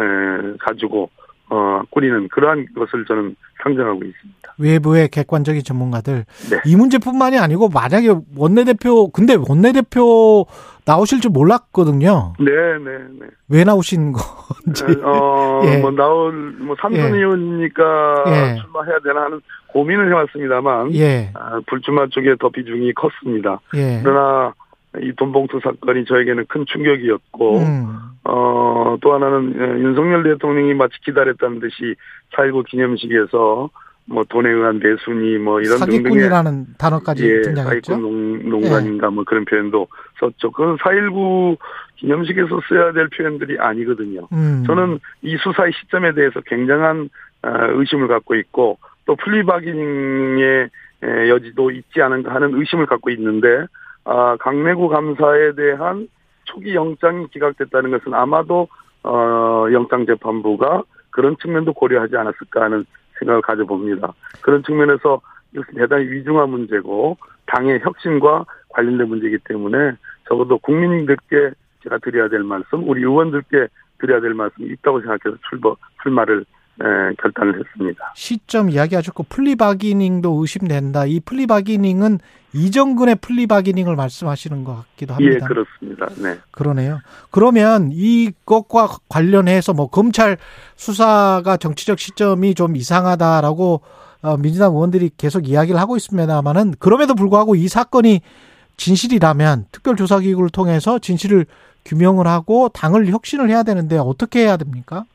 가지고 어, 꾸리는 그러한 것을 저는 상정하고 있습니다. 외부의 객관적인 전문가들. 네. 이 문제뿐만이 아니고 만약에 원내대표 근데 원내대표 나오실 줄 몰랐거든요. 네, 네, 네. 왜 나오신 건지. 어, [laughs] 예. 뭐 나올 뭐 삼선 예. 의원이니까 예. 출마해야 되나 하는 고민을 해왔습니다만 예. 아, 불출마 쪽에 더 비중이 컸습니다. 예. 그러나 이 돈봉투 사건이 저에게는 큰 충격이었고, 음. 어, 또 하나는 어, 윤석열 대통령이 마치 기다렸다는 듯이 4.19 기념식에서 뭐 돈에 의한 매순이 뭐 이런 사기꾼이라는 단어까지 예, 등장했죠. 사기꾼 농, 농간인가 뭐 그런 표현도 썼죠. 그건 4.19 기념식에서 써야 될 표현들이 아니거든요. 음. 저는 이 수사의 시점에 대해서 굉장한 어, 의심을 갖고 있고 또 플리바기닝의 에, 여지도 있지 않은가 하는 의심을 갖고 있는데 아, 강내구 감사에 대한 초기 영장이 기각됐다는 것은 아마도 어, 영장재판부가 그런 측면도 고려하지 않았을까 하는 생각을 가져봅니다. 그런 측면에서 이것은 대단히 위중한 문제고 당의 혁신과 관련된 문제이기 때문에 적어도 국민들께 제가 드려야 될 말씀, 우리 의원들께 드려야 될 말씀이 있다고 생각해서 출범, 출마를 에, 결단을 했습니다. 시점 이야기하셨고 플리바기닝도 의심된다. 이 플리바기닝은 이정근의 플리바기닝을 말씀하시는 것 같기도 예, 합니다. 그렇습니다. 네. 그러네요. 그러면 이것과 관련해서 뭐 검찰 수사가 정치적 시점이 좀 이상하다라고 어, 민주당 의원들이 계속 이야기를 하고 있습니다만은 그럼에도 불구하고 이 사건이 진실이라면 특별조사기구를 통해서 진실을 규명을 하고 당을 혁신을 해야 되는데 어떻게 해야 됩니까?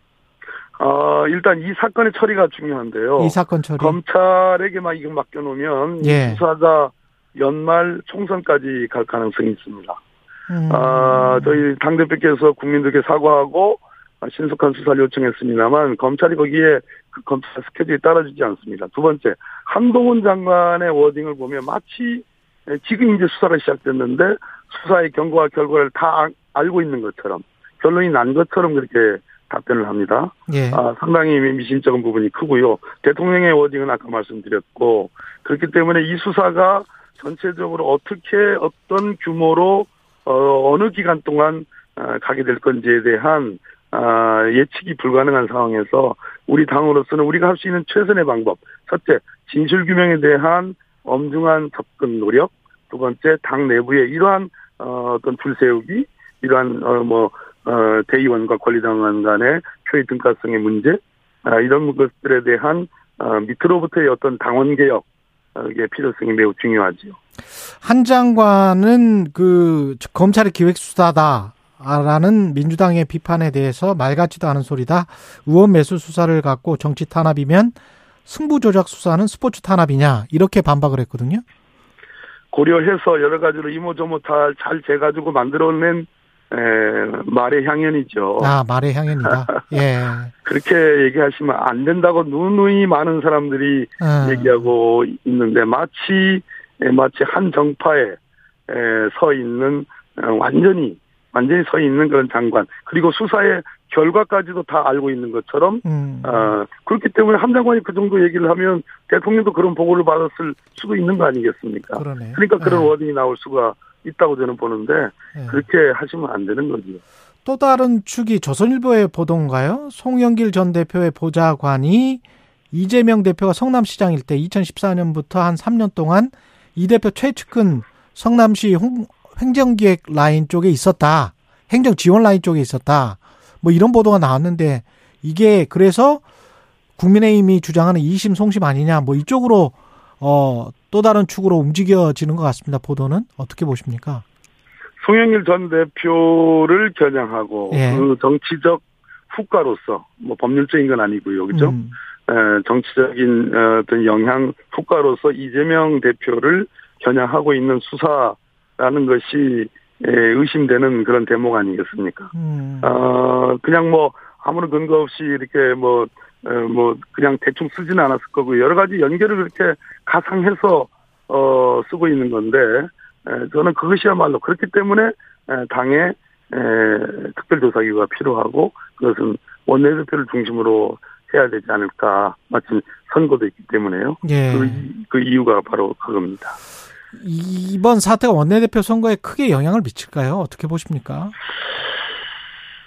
어, 일단 이 사건의 처리가 중요한데요. 이 사건 처리. 검찰에게만 이거 맡겨놓으면 예. 이 수사가 연말 총선까지 갈 가능성이 있습니다. 음. 아, 저희 당대표께서 국민들께 사과하고 신속한 수사를 요청했습니다만 검찰이 거기에 그 검찰 스케줄이 따라주지 않습니다. 두 번째, 한동훈 장관의 워딩을 보면 마치 지금 이제 수사가 시작됐는데 수사의 경과와 결과를 다 아- 알고 있는 것처럼 결론이 난 것처럼 그렇게 답변을 합니다. 예. 아, 상당히 미심쩍은 부분이 크고요. 대통령의 워딩은 아까 말씀드렸고 그렇기 때문에 이 수사가 전체적으로 어떻게 어떤 규모로 어, 어느 기간 동안 어, 가게 될 건지에 대한 아, 예측이 불가능한 상황에서 우리 당으로서는 우리가 할 수 있는 최선의 방법 첫째 진실 규명에 대한 엄중한 접근 노력 두 번째 당 내부의 이러한 어, 어떤 줄 세우기 이러한 어 뭐 어, 대의원과 권리당원 간의 표의 등가성의 문제, 아, 이런 것들에 대한 어, 밑으로부터의 어떤 당원 개혁의 필요성이 매우 중요하지요. 한 장관은 그 검찰의 기획수사다 라는 민주당의 비판에 대해서 말 같지도 않은 소리다. 의원 매수 수사를 갖고 정치 탄압이면 승부 조작 수사는 스포츠 탄압이냐 이렇게 반박을 했거든요. 고려해서 여러 가지로 이모저모 잘, 잘 재가지고 만들어낸 에, 말의 향연이죠. 아 말의 향연이다. [laughs] 예. 그렇게 얘기하시면 안 된다고 누누이 많은 사람들이 어, 얘기하고 있는데 마치 에, 마치 한 정파에 에, 서 있는 어, 완전히 완전히 서 있는 그런 장관 그리고 수사의 결과까지도 다 알고 있는 것처럼 음, 어, 그렇기 때문에 한 장관이 그 정도 얘기를 하면 대통령도 그런 보고를 받았을 수도 있는 거 아니겠습니까? 그러네요. 그러니까 그런 예, 워딩이 나올 수가 있다고 저는 보는데 예. 그렇게 하시면 안 되는 거죠. 또 다른 축이 조선일보의 보도인가요? 송영길 전 대표의 보좌관이 이재명 대표가 성남시장일 때 2014년부터 한 3년 동안 이 대표 최측근 성남시 홍- 행정기획 라인 쪽에 있었다. 행정 지원 라인 쪽에 있었다. 뭐 이런 보도가 나왔는데 이게 그래서 국민의힘이 주장하는 이심 송심 아니냐 뭐 이쪽으로 어 또 다른 축으로 움직여지는 것 같습니다. 보도는 어떻게 보십니까? 송영길 전 대표를 겨냥하고 예. 그 정치적 후과로서 뭐 법률적인 건 아니고요, 그죠? 음, 에, 정치적인 어, 어떤 영향 후과로서 이재명 대표를 겨냥하고 있는 수사라는 것이 에, 의심되는 그런 대목 아니겠습니까? 음, 어, 그냥 뭐 아무런 근거 없이 이렇게 뭐, 어, 뭐 그냥 대충 쓰지는 않았을 거고 여러 가지 연결을 그렇게 가상해서 어, 쓰고 있는 건데 에, 저는 그것이야말로 그렇기 때문에 에, 특별조사기구가 필요하고 그것은 원내대표를 중심으로 해야 되지 않을까 마침 선거도 있기 때문에요. 예. 그, 이- 그 이유가 바로 그겁니다. 이번 사태가 원내대표 선거에 크게 영향을 미칠까요? 어떻게 보십니까?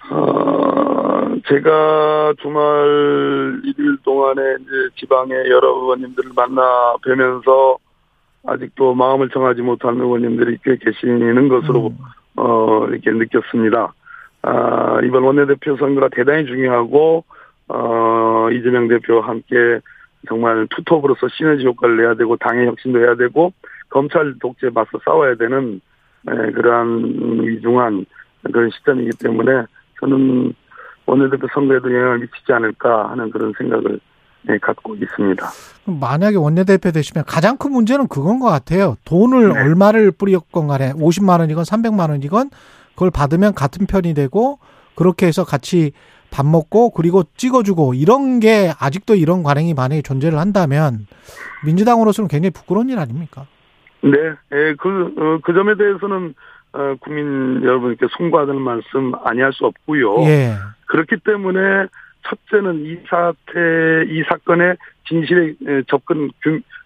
어, 제가 주말 일일 동안에 이제 지방의 여러 의원님들을 만나 뵈면서 아직도 마음을 정하지 못한 의원님들이 꽤 계시는 것으로 음, 어, 이렇게 느꼈습니다. 아, 이번 원내대표 선거가 대단히 중요하고, 어, 이재명 대표와 함께 정말 투톱으로서 시너지 효과를 내야 되고, 당의 혁신도 해야 되고, 검찰 독재 맞서 싸워야 되는, 에, 그러한 위중한 그런 시점이기 때문에 저는 원내대표 선거에도 영향을 미치지 않을까 하는 그런 생각을 네, 갖고 있습니다. 만약에 원내대표 되시면 가장 큰 문제는 그건 것 같아요. 돈을 네. 얼마를 뿌렸건 간에 50만 원이건 300만 원이건 그걸 받으면 같은 편이 되고 그렇게 해서 같이 밥 먹고 그리고 찍어주고 이런 게 아직도 이런 관행이 만약에 존재를 한다면 민주당으로서는 굉장히 부끄러운 일 아닙니까? 네, 예, 그, 어, 그 점에 대해서는, 어, 국민 여러분께 송구하는 말씀 아니할 수 없고요. 예. 그렇기 때문에 첫째는 이 사태, 이 사건에 진실에 에, 접근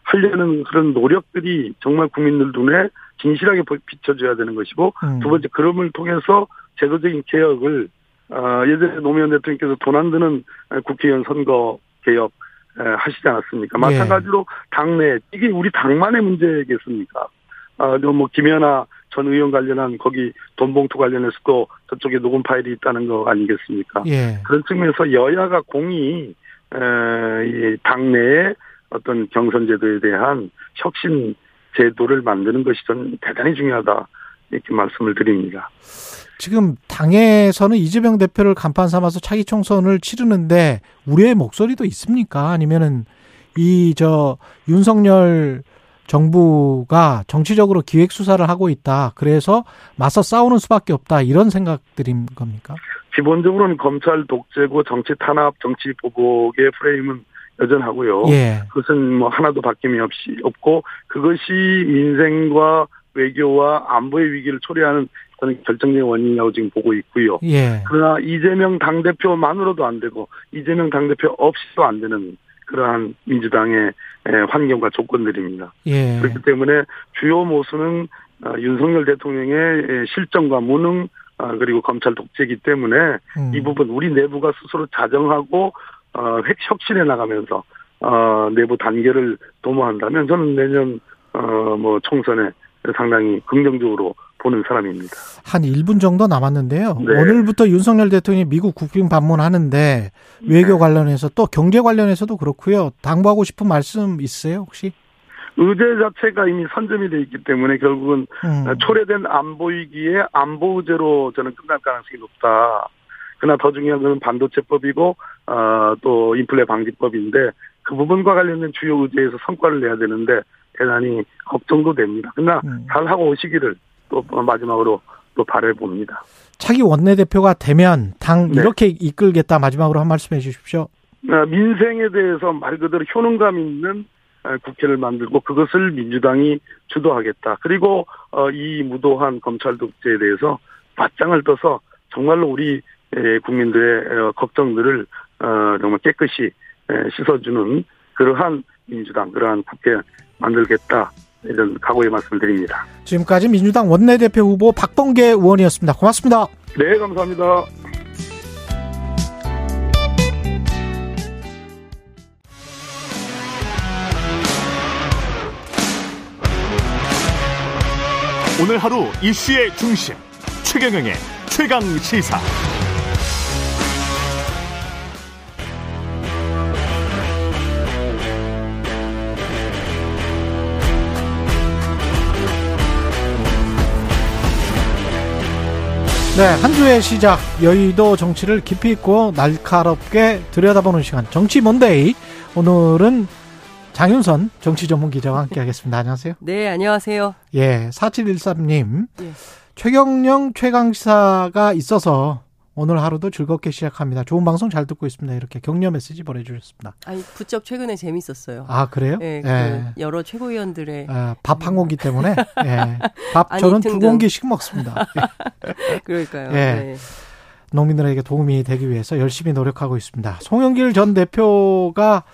하려는 그런 노력들이 정말 국민들 눈에 진실하게 보- 비춰줘야 되는 것이고, 음. 두 번째, 그럼을 통해서 제도적인 개혁을, 어, 예전에 노무현 대통령께서 돈안 드는 에, 국회의원 선거 개혁 에, 하시지 않았습니까? 예. 마찬가지로 당내, 이게 우리 당만의 문제겠습니까? 아, 뭐, 김연아 전 의원 관련한 거기 돈봉투 관련해서도 저쪽에 녹음 파일이 있다는 거 아니겠습니까? 예. 그런 측면에서 여야가 공히 에, 이 당내의 어떤 경선 제도에 대한 혁신 제도를 만드는 것이 전 대단히 중요하다 이렇게 말씀을 드립니다. 지금 당에서는 이재명 대표를 간판 삼아서 차기 총선을 치르는데 우리의 목소리도 있습니까? 아니면은 이 저 윤석열 정부가 정치적으로 기획 수사를 하고 있다. 그래서 맞서 싸우는 수밖에 없다. 이런 생각들인 겁니까? 기본적으로는 검찰 독재고 정치 탄압, 정치 보복의 프레임은 여전하고요. 예. 그것은 뭐 하나도 바뀜이 없이 없고 그것이 민생과 외교와 안보의 위기를 초래하는 저는 결정적인 원인이라고 지금 보고 있고요. 예. 그러나 이재명 당대표만으로도 안 되고 이재명 당대표 없이도 안 되는 그러한 민주당의 에, 환경과 조건들입니다. 예. 그렇기 때문에 주요 모순은 어, 윤석열 대통령의 에, 실정과 무능 아, 그리고 검찰 독재이기 때문에 음. 이 부분 우리 내부가 스스로 자정하고 어, 획 혁신해 나가면서 어, 내부 단계를 도모한다면 저는 내년 어, 뭐 총선에 상당히 긍정적으로 보는 사람입니다. 한 1분 정도 남았는데요. 네. 오늘부터 윤석열 대통령이 미국 국빈 방문하는데 외교 네. 관련해서 또 경제 관련해서도 그렇고요. 당부하고 싶은 말씀 있으세요, 혹시? 의제 자체가 이미 선점이 돼 있기 때문에 결국은 음. 초래된 안보 위기에 안보 의제로 저는 끝날 가능성이 높다. 그러나 더 중요한 것은 반도체법이고 어, 또 인플레 방지법인데 그 부분과 관련된 주요 의제에서 성과를 내야 되는데 대단히 걱정도 됩니다. 그러나 음. 잘 하고 오시기를 또 마지막으로 또 바라봅니다. 차기 원내대표가 되면 당 네. 이렇게 이끌겠다 마지막으로 한 말씀 해 주십시오. 어, 민생에 대해서 말 그대로 효능감 있는 어, 국회를 만들고 그것을 민주당이 주도하겠다. 그리고 어, 이 무도한 검찰 독재에 대해서 맞짱을 떠서 정말로 우리 에, 국민들의 어, 걱정들을 어, 정말 깨끗이 에, 씻어주는 그러한 민주당, 그러한 국회 만들겠다. 이런 각오의 말씀을 드립니다. 지금까지 민주당 원내대표 후보 박범계 의원이었습니다. 고맙습니다. 네, 감사합니다. 오늘 하루 이슈의 중심 최경영의 최강 시사. 네, 한 주의 시작 여의도 정치를 깊이 있고 날카롭게 들여다보는 시간 정치 먼데이 오늘은 장윤선 정치 전문 기자와 함께 하겠습니다. 안녕하세요. 네, 안녕하세요. 예, 4713님. 예. 최경령 최강시사가 있어서 오늘 하루도 즐겁게 시작합니다. 좋은 방송 잘 듣고 있습니다. 이렇게 격려 메시지 보내주셨습니다. 아니, 부쩍 최근에 재밌었어요. 아, 그래요? 네, 예. 그 여러 최고위원들의 아, 밥한 공기 때문에 예. 밥 [laughs] 아니, 저는 두 등등. 공기씩 먹습니다. [laughs] 그러니까요. 예. 네. 농민들에게 도움이 되기 위해서 열심히 노력하고 있습니다. 송영길 전 대표가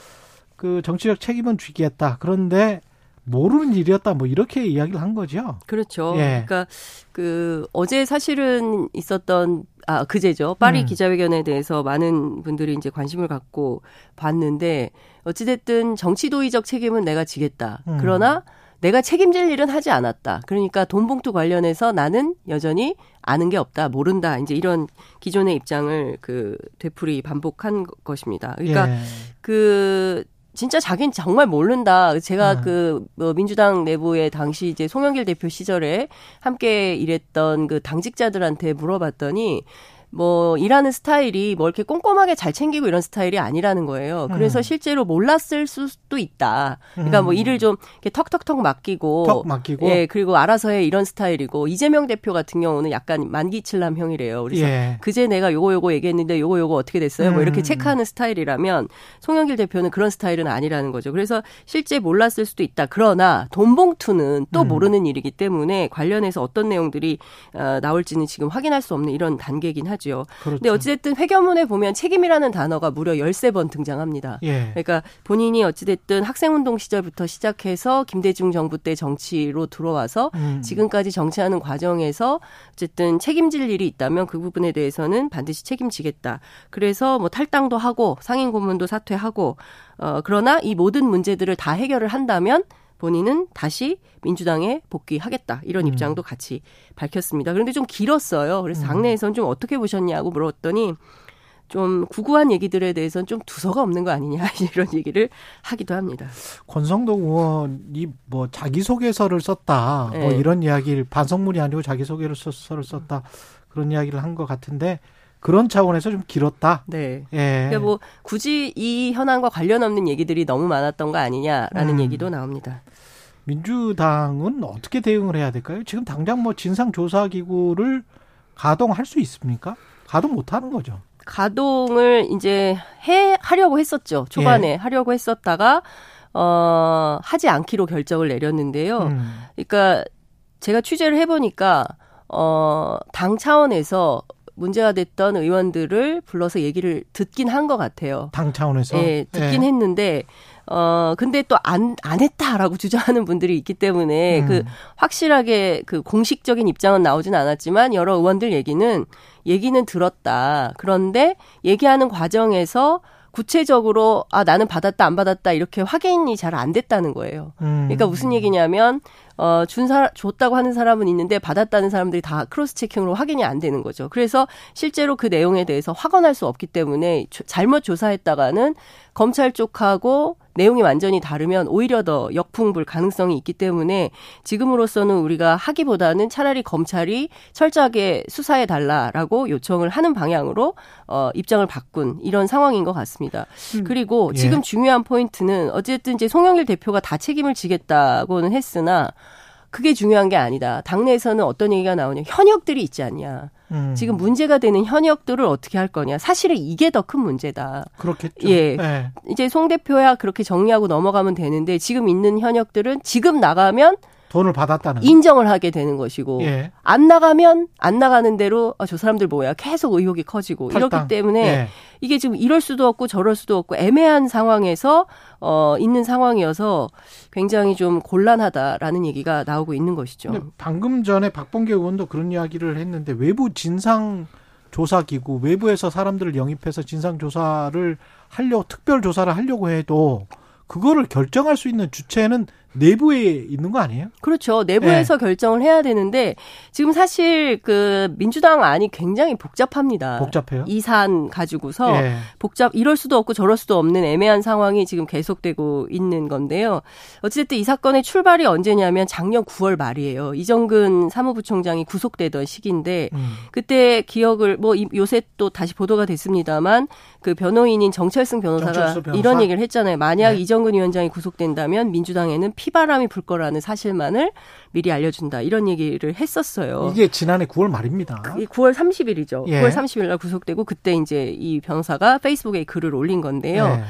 그 정치적 책임은 쥐겠다. 그런데 모르는 일이었다. 뭐 이렇게 이야기를 한 거죠. 그렇죠. 예. 그러니까 그 어제 사실은 있었던 아 그제죠. 파리 음. 기자회견에 대해서 많은 분들이 이제 관심을 갖고 봤는데 어찌됐든 정치 도의적 책임은 내가 지겠다. 음. 그러나 내가 책임질 일은 하지 않았다. 그러니까 돈 봉투 관련해서 나는 여전히 아는 게 없다, 모른다. 이제 이런 기존의 입장을 그 되풀이 반복한 것입니다. 그러니까 예. 그 진짜 자기는 정말 모른다. 제가 네. 그, 뭐, 민주당 내부에 당시 이제 송영길 대표 시절에 함께 일했던 그 당직자들한테 물어봤더니, 뭐 일하는 스타일이 뭐 이렇게 꼼꼼하게 잘 챙기고 이런 스타일이 아니라는 거예요. 그래서 음. 실제로 몰랐을 수도 있다. 그러니까 뭐 음. 일을 좀 이렇게 턱턱턱 맡기고 턱 맡기고. 예, 그리고 알아서 해 이런 스타일이고 이재명 대표 같은 경우는 약간 만기칠남형이래요. 그래서 예. 그제 내가 요거 요거 얘기했는데 요거 요거 어떻게 됐어요? 뭐 이렇게 음. 체크하는 스타일이라면 송영길 대표는 그런 스타일은 아니라는 거죠. 그래서 실제 몰랐을 수도 있다. 그러나 돈봉투는 또 음. 모르는 일이기 때문에 관련해서 어떤 내용들이 어, 나올지는 지금 확인할 수 없는 이런 단계긴 하죠. 그렇죠. 근데 어찌됐든 회견문에 보면 책임이라는 단어가 무려 13번 등장합니다. 예. 그러니까 본인이 어찌됐든 학생운동 시절부터 시작해서 김대중 정부 때 정치로 들어와서 음. 지금까지 정치하는 과정에서 어쨌든 책임질 일이 있다면 그 부분에 대해서는 반드시 책임지겠다. 그래서 뭐 탈당도 하고 상임 고문도 사퇴하고 어 그러나 이 모든 문제들을 다 해결을 한다면 본인은 다시 민주당에 복귀하겠다 이런 음. 입장도 같이 밝혔습니다. 그런데 좀 길었어요. 그래서 음. 당내에서는 좀 어떻게 보셨냐고 물었더니 좀 구구한 얘기들에 대해서는 좀 두서가 없는 거 아니냐 [laughs] 이런 얘기를 하기도 합니다. 권성동 의원이 뭐 자기소개서를 썼다. 뭐 네. 이런 이야기를 반성문이 아니고 자기소개서를 썼다. 그런 이야기를 한 것 같은데 그런 차원에서 좀 길었다. 네. 예. 그러니까 뭐 굳이 이 현안과 관련 없는 얘기들이 너무 많았던 거 아니냐라는 음. 얘기도 나옵니다. 민주당은 어떻게 대응을 해야 될까요? 지금 당장 뭐 진상조사기구를 가동할 수 있습니까? 가동 못 하는 거죠. 가동을 이제 해 하려고 했었죠. 초반에 예. 하려고 했었다가 어 하지 않기로 결정을 내렸는데요. 음. 그러니까 제가 취재를 해 보니까 어, 당 차원에서 문제가 됐던 의원들을 불러서 얘기를 듣긴 한 것 같아요. 당 차원에서. 예, 듣긴 예. 했는데 어 근데 또 안 안 했다라고 주장하는 분들이 있기 때문에 음. 그 확실하게 그 공식적인 입장은 나오진 않았지만 여러 의원들 얘기는 얘기는 들었다. 그런데 얘기하는 과정에서 구체적으로 아 나는 받았다 안 받았다 이렇게 확인이 잘 안 됐다는 거예요. 음. 그러니까 무슨 얘기냐면 어, 준 사, 줬다고 하는 사람은 있는데 받았다는 사람들이 다 cross checking으로 확인이 안 되는 거죠. 그래서 실제로 그 내용에 대해서 확언할 수 없기 때문에 조- 잘못 조사했다가는 검찰 쪽하고 내용이 완전히 다르면 오히려 더 역풍 불 가능성이 있기 때문에 지금으로서는 우리가 하기보다는 차라리 검찰이 철저하게 수사해 달라라고 요청을 하는 방향으로 어, 입장을 바꾼 이런 상황인 것 같습니다. 그리고 예. 지금 중요한 포인트는 어쨌든 이제 송영길 대표가 다 책임을 지겠다고는 했으나 그게 중요한 게 아니다. 당내에서는 어떤 얘기가 나오냐. 현역들이 있지 않냐. 음. 지금 문제가 되는 현역들을 어떻게 할 거냐. 사실은 이게 더 큰 문제다. 그렇겠죠. 예. 예. 이제 송 대표야 그렇게 정리하고 넘어가면 되는데 지금 있는 현역들은 지금 나가면 돈을 받았다는. 인정을 하게 되는 것이고 예. 안 나가면 안 나가는 대로 아, 저 사람들 뭐야 계속 의혹이 커지고 탈당. 이렇기 때문에 예. 이게 지금 이럴 수도 없고 저럴 수도 없고 애매한 상황에서 어 있는 상황이어서 굉장히 좀 곤란하다라는 얘기가 나오고 있는 것이죠. 방금 전에 박봉계 의원도 그런 이야기를 했는데 외부 진상 조사 기구 외부에서 사람들을 영입해서 진상 조사를 하려고 특별 조사를 하려고 해도 그거를 결정할 수 있는 주체는 내부에 있는 거 아니에요? 그렇죠. 내부에서 네. 결정을 해야 되는데 지금 사실 그 민주당 안이 굉장히 복잡합니다. 복잡해요. 이 사안 가지고서 예. 복잡 이럴 수도 없고 저럴 수도 없는 애매한 상황이 지금 계속되고 있는 건데요. 어쨌든 이 사건의 출발이 언제냐면 작년 9월 말이에요. 이정근 사무부총장이 구속되던 시기인데 음. 그때 기억을 뭐 이- 요새 또 다시 보도가 됐습니다만 그 변호인인 정철승 변호사가 정철수 변호사? 이런 얘기를 했잖아요. 만약 네. 이정근 위원장이 구속된다면 민주당에는 피바람이 불 거라는 사실만을 미리 알려준다 이런 얘기를 했었어요. 이게 지난해 9월 말입니다. 그게 9월 30일이죠. 예. 9월 30일 날 구속되고 그때 이제 이 변호사가 페이스북에 글을 올린 건데요. 예.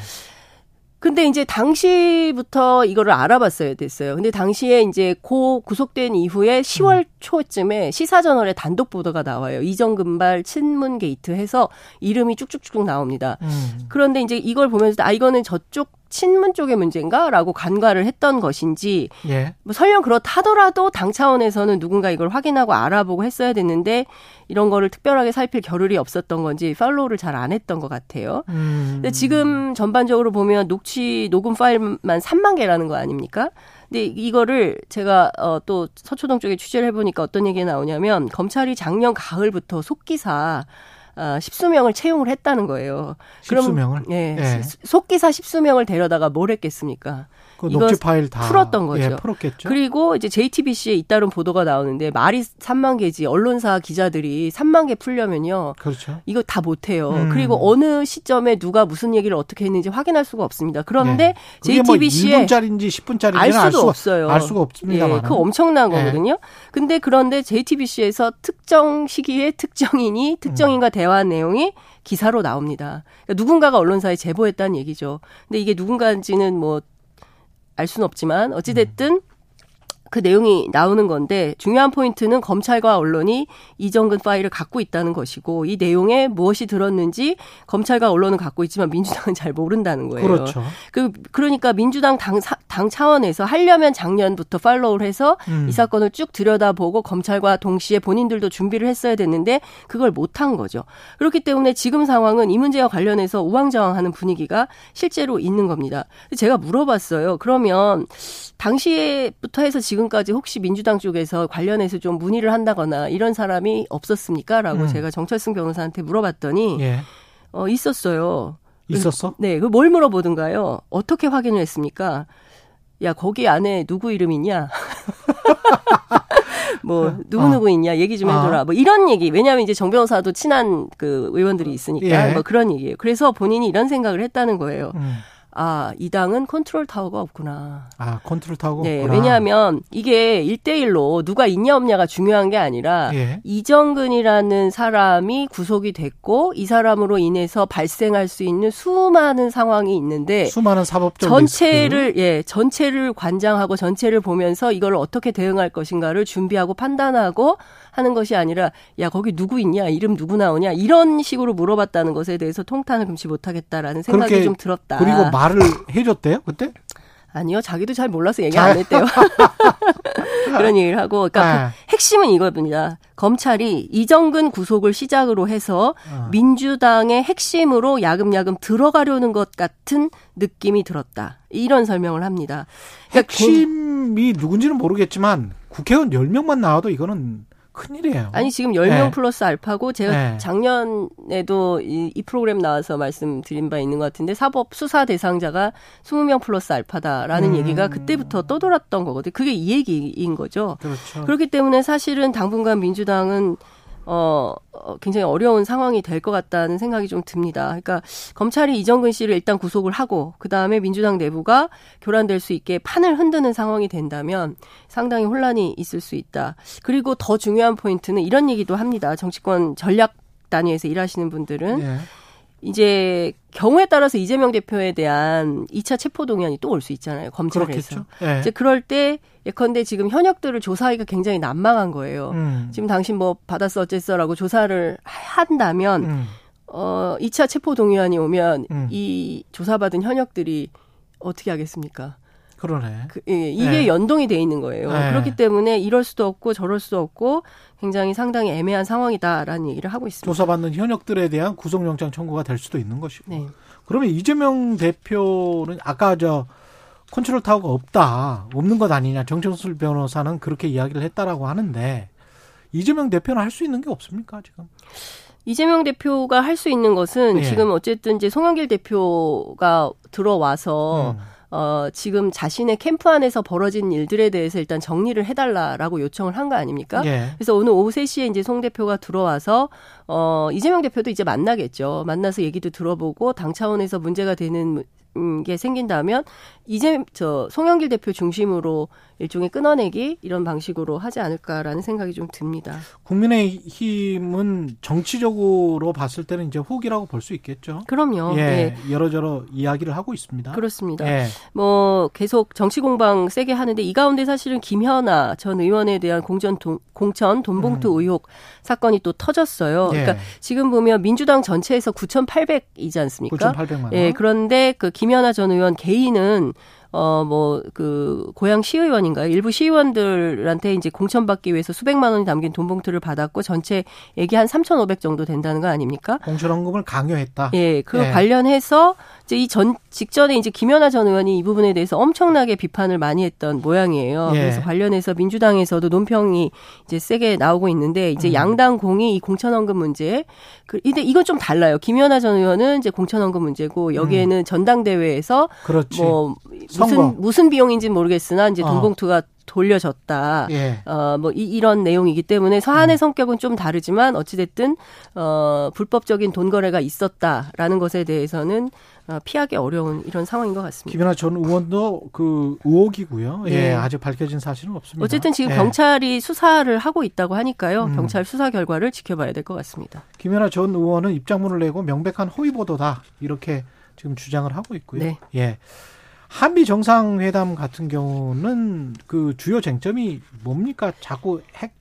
근데 이제 당시부터 이거를 알아봤어야 됐어요. 근데 당시에 이제 고 구속된 이후에 10월 초쯤에 시사저널에 단독 보도가 나와요. 이정근발 친문 게이트 해서 이름이 쭉쭉쭉 나옵니다. 음. 그런데 이제 이걸 보면서 아 이거는 저쪽 친문 쪽의 문제인가라고 간과를 했던 것인지 예. 뭐 설령 그렇다 하더라도 당 차원에서는 누군가 이걸 확인하고 알아보고 했어야 됐는데 이런 거를 특별하게 살필 겨를이 없었던 건지 follow를 잘 안 했던 것 같아요. 음. 근데 지금 전반적으로 보면 녹취 녹음 파일만 3만 개라는 거 아닙니까? 근데 이거를 제가 어, 또 서초동 쪽에 취재를 해보니까 어떤 얘기가 나오냐면 검찰이 작년 가을부터 속기사 아, 십수명을 채용을 했다는 거예요. 십수명을? 예. 예. 속기사 십수명을 데려다가 뭘 했겠습니까? 그 녹취 파일 다 풀었던 거죠. 예, 풀었겠죠. 그리고 이제 JTBC에 잇따른 보도가 나오는데 말이 3만 개지 언론사 기자들이 3만 개 풀려면요. 그렇죠. 이거 다 못해요. 음. 그리고 어느 시점에 누가 무슨 얘기를 어떻게 했는지 확인할 수가 없습니다. 그런데 네. 그게 뭐 JTBC에 1분짜리인지 10분짜리인지 알 수도 수, 없어요. 알 수가 없습니다만. 예, 그 엄청난 예. 거거든요. 근데 그런데 JTBC에서 특정 시기에 특정인이 특정인과 대화한 내용이 기사로 나옵니다. 그러니까 누군가가 언론사에 제보했다는 얘기죠. 근데 이게 누군가인지는 뭐 알 수는 없지만 어찌됐든 그 내용이 나오는 건데 중요한 포인트는 검찰과 언론이 이정근 파일을 갖고 있다는 것이고 이 내용에 무엇이 들었는지 검찰과 언론은 갖고 있지만 민주당은 [laughs] 잘 모른다는 거예요. 그렇죠. 그 그러니까 민주당 당, 사- 당 차원에서 하려면 작년부터 팔로우를 해서 음. 이 사건을 쭉 들여다보고 검찰과 동시에 본인들도 준비를 했어야 됐는데 그걸 못한 거죠. 그렇기 때문에 지금 상황은 이 문제와 관련해서 우왕좌왕하는 분위기가 실제로 있는 겁니다. 제가 물어봤어요. 그러면 당시에부터 해서 지금 까지 혹시 민주당 쪽에서 관련해서 좀 문의를 한다거나 이런 사람이 없었습니까? 라고 음. 제가 정철승 변호사한테 물어봤더니 예. 어, 있었어요. 있었어? 네, 그 뭘 물어보든가요? 어떻게 확인을 했습니까? 야, 거기 안에 누구 이름 있냐? [laughs] 뭐, 누구 누구 있냐? 얘기 좀 해줘라. 아. 뭐, 이런 얘기. 왜냐하면 이제 정 변호사도 친한 그 의원들이 있으니까. 예. 뭐 그런 얘기예요. 그래서 본인이 이런 생각을 했다는 거예요. 음. 아, 이 당은 컨트롤 타워가 없구나. 아, 컨트롤 타워 네, 없구나. 왜냐하면 이게 1대1로 누가 있냐 없냐가 중요한 게 아니라 예. 이정근이라는 사람이 구속이 됐고 이 사람으로 인해서 발생할 수 있는 수많은 상황이 있는데 수많은 사법적 전체를 예 전체를 관장하고 전체를 보면서 이걸 어떻게 대응할 것인가를 준비하고 판단하고 하는 것이 아니라 야 거기 누구 있냐 이름 누구 나오냐 이런 식으로 물어봤다는 것에 대해서 통탄을 금치 못하겠다라는 생각이 좀 들었다. 그리고 말을 해줬대요 그때? 아니요, 자기도 잘 몰라서 얘기 안 했대요. [laughs] 그런 얘기를 하고, 그러니까 아. 그 핵심은 이겁니다. 검찰이 이정근 구속을 시작으로 해서 어. 민주당의 핵심으로 야금야금 들어가려는 것 같은 느낌이 들었다. 이런 설명을 합니다. 그러니까 핵심이 누군지는 모르겠지만 국회의원 10명만 나와도 이거는 큰일이에요. 아니 지금 10명 네. 플러스 알파고 제가 네. 작년에도 이, 이 프로그램 나와서 말씀드린 바 있는 것 같은데 사법 수사 대상자가 20명 플러스 알파다라는 음. 얘기가 그때부터 떠돌았던 거거든요. 그게 이 얘기인 거죠. 그렇죠. 그렇기 때문에 사실은 당분간 민주당은 어, 어, 굉장히 어려운 상황이 될 것 같다는 생각이 좀 듭니다. 그러니까 검찰이 이정근 씨를 일단 구속을 하고 그 다음에 민주당 내부가 교란될 수 있게 판을 흔드는 상황이 된다면 상당히 혼란이 있을 수 있다. 그리고 더 중요한 포인트는 이런 얘기도 합니다. 정치권 전략 단위에서 일하시는 분들은 예. 이제 경우에 따라서 이재명 대표에 대한 2차 체포 동의안이 또 올 수 있잖아요. 검찰에서. 그렇겠죠. 예. 이제 그럴 때 예컨대 지금 현역들을 조사하기가 굉장히 난망한 거예요. 음. 지금 당신 뭐 받았어 어쨌어라고 조사를 한다면 음. 어 2차 체포 동의안이 오면 음. 이 조사받은 현역들이 어떻게 하겠습니까? 그러네. 그, 예, 이게 네. 연동이 돼 있는 거예요. 네. 그렇기 때문에 이럴 수도 없고 저럴 수도 없고 굉장히 상당히 애매한 상황이다라는 얘기를 하고 있습니다. 조사받는 현역들에 대한 구속영장 청구가 될 수도 있는 것이고. 네. 그러면 이재명 대표는 아까 저 컨트롤 타워가 없다, 없는 것 아니냐. 정청술 변호사는 그렇게 이야기를 했다라고 하는데 이재명 대표는 할 수 있는 게 없습니까 지금? 이재명 대표가 할 수 있는 것은 예. 지금 어쨌든 이제 송영길 대표가 들어와서 음. 어, 지금 자신의 캠프 안에서 벌어진 일들에 대해서 일단 정리를 해달라라고 요청을 한 거 아닙니까? 예. 그래서 오늘 오후 3시에 이제 송 대표가 들어와서, 어, 이재명 대표도 이제 만나겠죠. 만나서 얘기도 들어보고 당 차원에서 문제가 되는 음, 게 생긴다면 이제 저 송영길 대표 중심으로 일종의 끊어내기 이런 방식으로 하지 않을까라는 생각이 좀 듭니다. 국민의힘은 정치적으로 봤을 때는 이제 후기라고 볼 수 있겠죠. 그럼요. 예, 네. 여러저러 이야기를 하고 있습니다. 그렇습니다. 예. 뭐 계속 정치 공방 세게 하는데 이 가운데 사실은 김현아 전 의원에 대한 공전 돈, 공천 돈봉투 의혹 사건이 또 터졌어요. 음. 예. 그러니까 지금 보면 민주당 전체에서 9,800이지 않습니까? 9,800만 원. 예, 그런데 그 김연아 전 의원 개인은 어, 뭐, 그, 고향 시의원인가요? 일부 시의원들한테 이제 공천 받기 위해서 수백만 원이 담긴 돈 봉투를 받았고 전체액이 한3,500 정도 된다는 거 아닙니까? 공천원금을 강요했다. 예, 그 예. 관련해서 이제 이 전 직전에 이제 김연아 전 의원이 이 부분에 대해서 엄청나게 비판을 많이 했던 모양이에요. 예. 그래서 관련해서 민주당에서도 논평이 이제 세게 나오고 있는데 이제 음. 양당 공이 이 공천원금 문제. 그 근데 이건 좀 달라요. 김연아 전 의원은 이제 공천원금 문제고 여기에는 전당대회에서 그렇지. 뭐 선거. 무슨 무슨 비용인지는 모르겠으나 이제 어. 돈봉투가 돌려졌다. 예. 어, 뭐, 이, 이런 내용이기 때문에 사안의 성격은 좀 다르지만 어찌 됐든, 어, 불법적인 돈 거래가 있었다라는 것에 대해서는 어, 피하기 어려운 이런 상황인 것 같습니다. 김연아 전 의원도 그 의혹이고요. 예, 네. 아직 밝혀진 사실은 없습니다. 어쨌든 지금 예. 경찰이 수사를 하고 있다고 하니까요. 음. 경찰 수사 결과를 지켜봐야 될 것 같습니다. 김연아 전 의원은 입장문을 내고 명백한 허위 보도다 이렇게 지금 주장을 하고 있고요. 네. 예. 한미 정상회담 같은 경우는 그 주요 쟁점이 뭡니까? 자꾸 핵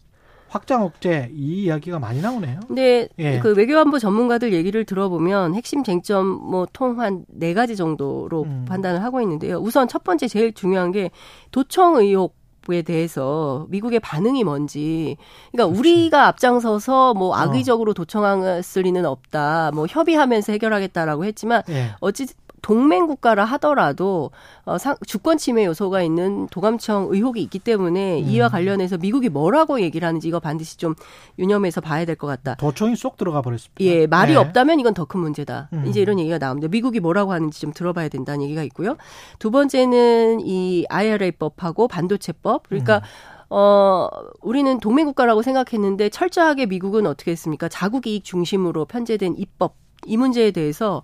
확장 억제 이 이야기가 많이 나오네요. 근데 예. 그 외교안보 전문가들 얘기를 들어보면 핵심 쟁점 뭐 통한 네 가지 정도로 음. 판단을 하고 있는데요. 우선 첫 번째 제일 중요한 게 도청 의혹 에 대해서 미국의 반응이 뭔지. 그러니까 그렇지. 우리가 앞장서서 어. 뭐 악의적으로 도청했을 리는 없다. 뭐 협의하면서 해결하겠다라고 했지만 예. 어찌 동맹 국가라 하더라도 어, 상, 주권 침해 요소가 있는 도감청 의혹이 있기 때문에 음. 이와 관련해서 미국이 뭐라고 얘기를 하는지 이거 반드시 좀 유념해서 봐야 될 것 같다. 도청이 쏙 들어가 버렸습니다. 예, 말이 예. 없다면 이건 더 큰 문제다. 음. 이제 이런 얘기가 나옵니다. 미국이 뭐라고 하는지 좀 들어봐야 된다는 얘기가 있고요. 두 번째는 이 IRA법하고 반도체법. 그러니까 음. 어, 우리는 동맹국가라고 생각했는데 철저하게 미국은 어떻게 했습니까? 자국 이익 중심으로 편제된 입법. 이 문제에 대해서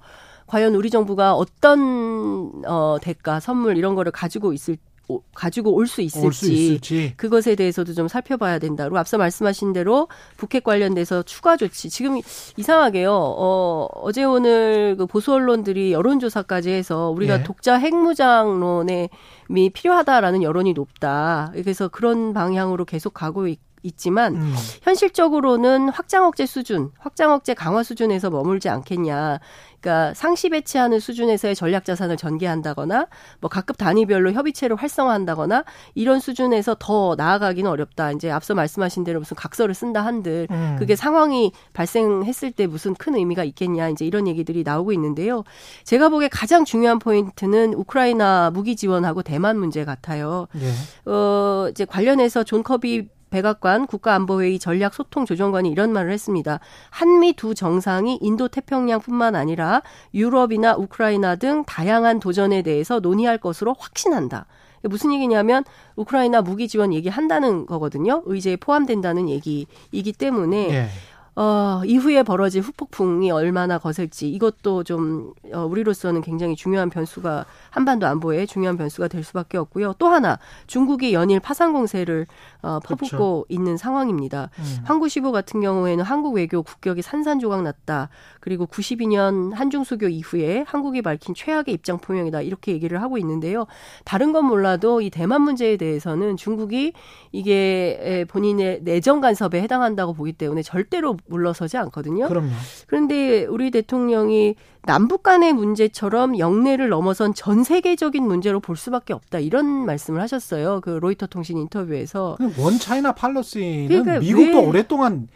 과연 우리 정부가 어떤 어 대가, 선물 이런 거를 가지고 있을 오- 가지고 올 수 있을지, 올 수 있을지. 그것에 대해서도 좀 살펴봐야 된다. 그리고 앞서 말씀하신 대로 북핵 관련돼서 추가 조치. 지금 이상하게요. 어, 어제 오늘 그 보수 언론들이 여론조사까지 해서 우리가 예. 독자 핵무장론에 미 필요하다라는 여론이 높다. 그래서 그런 방향으로 계속 가고 있, 있지만 음. 현실적으로는 확장 억제 수준, 확장 억제 강화 수준에서 머물지 않겠냐. 그러니까 상시 배치하는 수준에서의 전략 자산을 전개한다거나 뭐 각급 단위별로 협의체를 활성화한다거나 이런 수준에서 더 나아가기는 어렵다. 이제 앞서 말씀하신 대로 무슨 각서를 쓴다 한들 음. 그게 상황이 발생했을 때 무슨 큰 의미가 있겠냐. 이제 이런 얘기들이 나오고 있는데요. 제가 보기에 가장 중요한 포인트는 우크라이나 무기 지원하고 대만 문제 같아요. 예. 어, 이제 관련해서 존 커비 백악관 국가안보회의 전략소통조정관이 이런 말을 했습니다. 한미 두 정상이 인도 태평양뿐만 아니라 유럽이나 우크라이나 등 다양한 도전에 대해서 논의할 것으로 확신한다. 무슨 얘기냐면 우크라이나 무기 지원 얘기한다는 거거든요. 의제에 포함된다는 얘기이기 때문에 예. 어, 이후에 벌어질 후폭풍이 얼마나 거셀지 이것도 좀 어, 우리로서는 굉장히 중요한 변수가 한반도 안보에 중요한 변수가 될 수밖에 없고요. 또 하나 중국이 연일 파상 공세를 어, 퍼붓고 그렇죠. 있는 상황입니다. 음. 한국시보 같은 경우에는 한국 외교 국격이 산산조각 났다. 그리고 92년 한중 수교 이후에 한국이 밝힌 최악의 입장 표명이다. 이렇게 얘기를 하고 있는데요. 다른 건 몰라도 이 대만 문제에 대해서는 중국이 이게 에, 본인의 내정 간섭에 해당한다고 보기 때문에 절대로 물러서지 않거든요. 그럼요. 그런데 우리 대통령이 남북 간의 문제처럼 영내를 넘어선 전 세계적인 문제로 볼 수밖에 없다. 이런 말씀을 하셨어요. 그 로이터 통신 인터뷰에서. 원 차이나 팔러시는 그러니까 미국도 왜- 오랫동안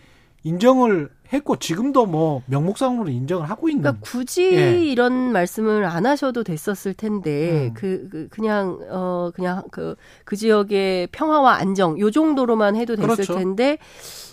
인정을 했고 지금도 뭐 명목상으로 인정을 하고 있는 그러니까 굳이 예. 이런 말씀을 안 하셔도 됐었을 텐데 음. 그, 그 그냥 어 그냥 그그 지역의 평화와 안정 요 정도로만 해도 됐을 그렇죠. 텐데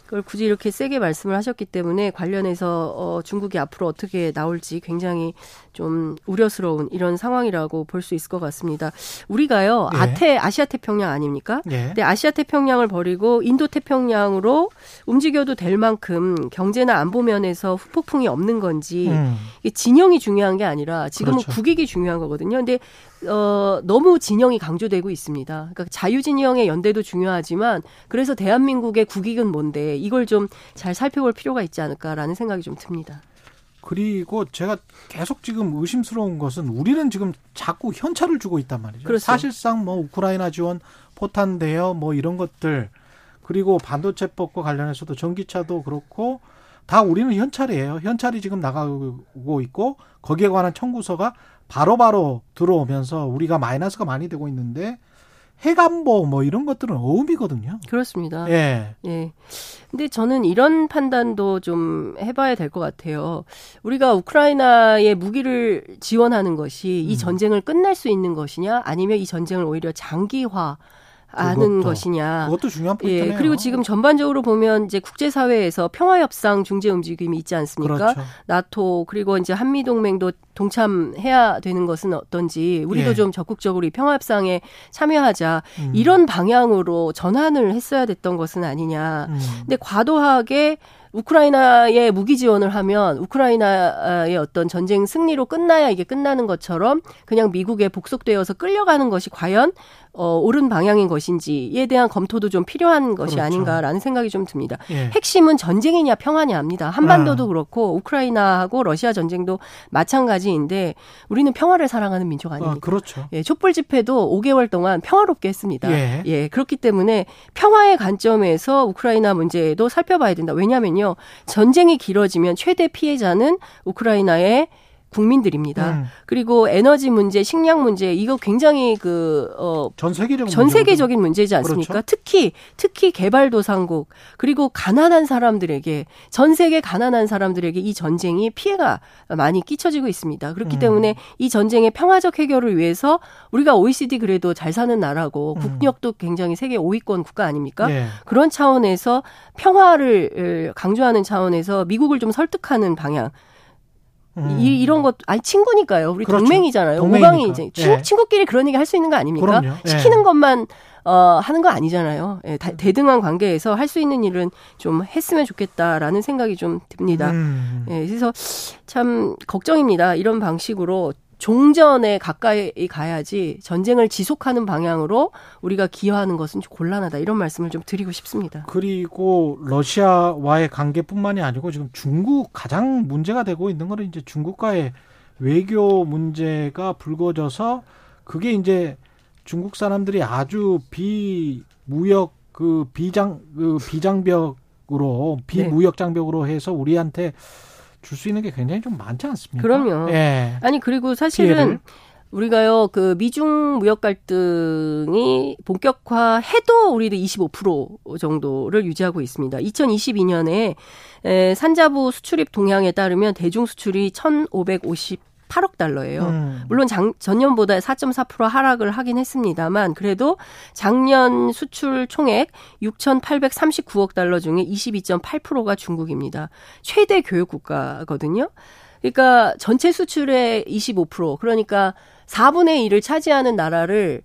그걸 굳이 이렇게 세게 말씀을 하셨기 때문에 관련해서 어 중국이 앞으로 어떻게 나올지 굉장히 좀 우려스러운 이런 상황이라고 볼 수 있을 것 같습니다. 우리가요 예. 아태 아시아 태평양 아닙니까? 예. 근데 아시아 태평양을 버리고 인도 태평양으로 움직여도 될 만큼 경제나 안보 면에서 후폭풍이 없는 건지 음. 이게 진영이 중요한 게 아니라 지금은 그렇죠. 국익이 중요한 거거든요. 근데 어 너무 진영이 강조되고 있습니다. 그러니까 자유 진영의 연대도 중요하지만 그래서 대한민국의 국익은 뭔데 이걸 좀 잘 살펴볼 필요가 있지 않을까라는 생각이 좀 듭니다. 그리고 제가 계속 지금 의심스러운 것은 우리는 지금 자꾸 현찰을 주고 있단 말이죠. 그렇죠. 사실상 뭐 우크라이나 지원, 포탄 대여 뭐 이런 것들 그리고 반도체법과 관련해서도 전기차도 그렇고 다 우리는 현찰이에요. 현찰이 지금 나가고 있고 거기에 관한 청구서가 바로 바로 들어오면서 우리가 마이너스가 많이 되고 있는데 해관보 뭐 이런 것들은 어음이거든요. 그렇습니다. 예. 예. 근데 저는 이런 판단도 좀 해봐야 될 것 같아요. 우리가 우크라이나에 무기를 지원하는 것이 이 음. 전쟁을 끝낼 수 있는 것이냐, 아니면 이 전쟁을 오히려 장기화 그것도, 것이냐. 그것도 중요한 포인트네요. 예, 그리고 지금 전반적으로 보면 이제 국제사회에서 평화협상 중재 움직임이 있지 않습니까? 그렇죠. 나토 그리고 이제 한미 동맹도 동참해야 되는 것은 어떤지 우리도 예. 좀 적극적으로 이 평화협상에 참여하자 음. 이런 방향으로 전환을 했어야 됐던 것은 아니냐. 음. 근데 과도하게 우크라이나에 무기 지원을 하면 우크라이나의 어떤 전쟁 승리로 끝나야 이게 끝나는 것처럼 그냥 미국에 복속되어서 끌려가는 것이 과연 어, 옳은 방향인 것인지에 대한 검토도 좀 필요한 것이 그렇죠. 아닌가라는 생각이 좀 듭니다. 예. 핵심은 전쟁이냐 평화냐입니다. 한반도도 아. 그렇고 우크라이나하고 러시아 전쟁도 마찬가지인데 우리는 평화를 사랑하는 민족 어, 아닙니까? 그렇죠. 예, 촛불 집회도 5개월 동안 평화롭게 했습니다. 예. 그렇기 때문에 평화의 관점에서 우크라이나 문제도 살펴봐야 된다. 왜냐면요. 전쟁이 길어지면 최대 피해자는 우크라이나의 국민들입니다. 음. 그리고 에너지 문제, 식량 문제 이거 굉장히 그 어, 전 세계적 전 문제거든요. 세계적인 문제지 않습니까? 그렇죠. 특히 특히 개발도상국 그리고 가난한 사람들에게 전 세계 가난한 사람들에게 이 전쟁이 피해가 많이 끼쳐지고 있습니다. 그렇기 음. 때문에 이 전쟁의 평화적 해결을 위해서 우리가 OECD 그래도 잘 사는 나라고 음. 국력도 굉장히 세계 5위권 국가 아닙니까? 예. 그런 차원에서 평화를 강조하는 차원에서 미국을 좀 설득하는 방향 음. 이, 이런 것 아니 친구니까요. 우리 그렇죠. 동맹이잖아요. 동맹이니까. 오방이 이제 친, 예. 친구 끼리 그런 얘기 할 수 있는 거 아닙니까? 그럼요. 예. 시키는 것만 어, 하는 거 아니잖아요. 예, 다- 대등한 관계에서 할 수 있는 일은 좀 했으면 좋겠다라는 생각이 좀 듭니다. 음. 예, 그래서 참 걱정입니다. 이런 방식으로 종전에 가까이 가야지 전쟁을 지속하는 방향으로 우리가 기여하는 것은 좀 곤란하다. 이런 말씀을 좀 드리고 싶습니다. 그리고 러시아와의 관계뿐만이 아니고 지금 중국 가장 문제가 되고 있는 거는 이제 중국과의 외교 문제가 불거져서 그게 이제 중국 사람들이 아주 비무역 그 비장 그 비장벽으로 비무역 장벽으로 해서 우리한테 줄 수 있는 게 굉장히 좀 많지 않습니까? 그럼요. 예. 아니 그리고 사실은 피해를. 우리가요 그 미중 무역 갈등이 본격화해도 우리도 25% 정도를 유지하고 있습니다. 2022년에 에, 산자부 수출입 동향에 따르면 대중 수출이 1,558억 달러예요. 음. 물론 장, 전년보다 4.4% 하락을 하긴 했습니다만 그래도 작년 수출 총액 6,839억 달러 중에 22.8%가 중국입니다. 최대 교육 국가거든요. 그러니까 전체 수출의 25% 그러니까 4분의 1을 차지하는 나라를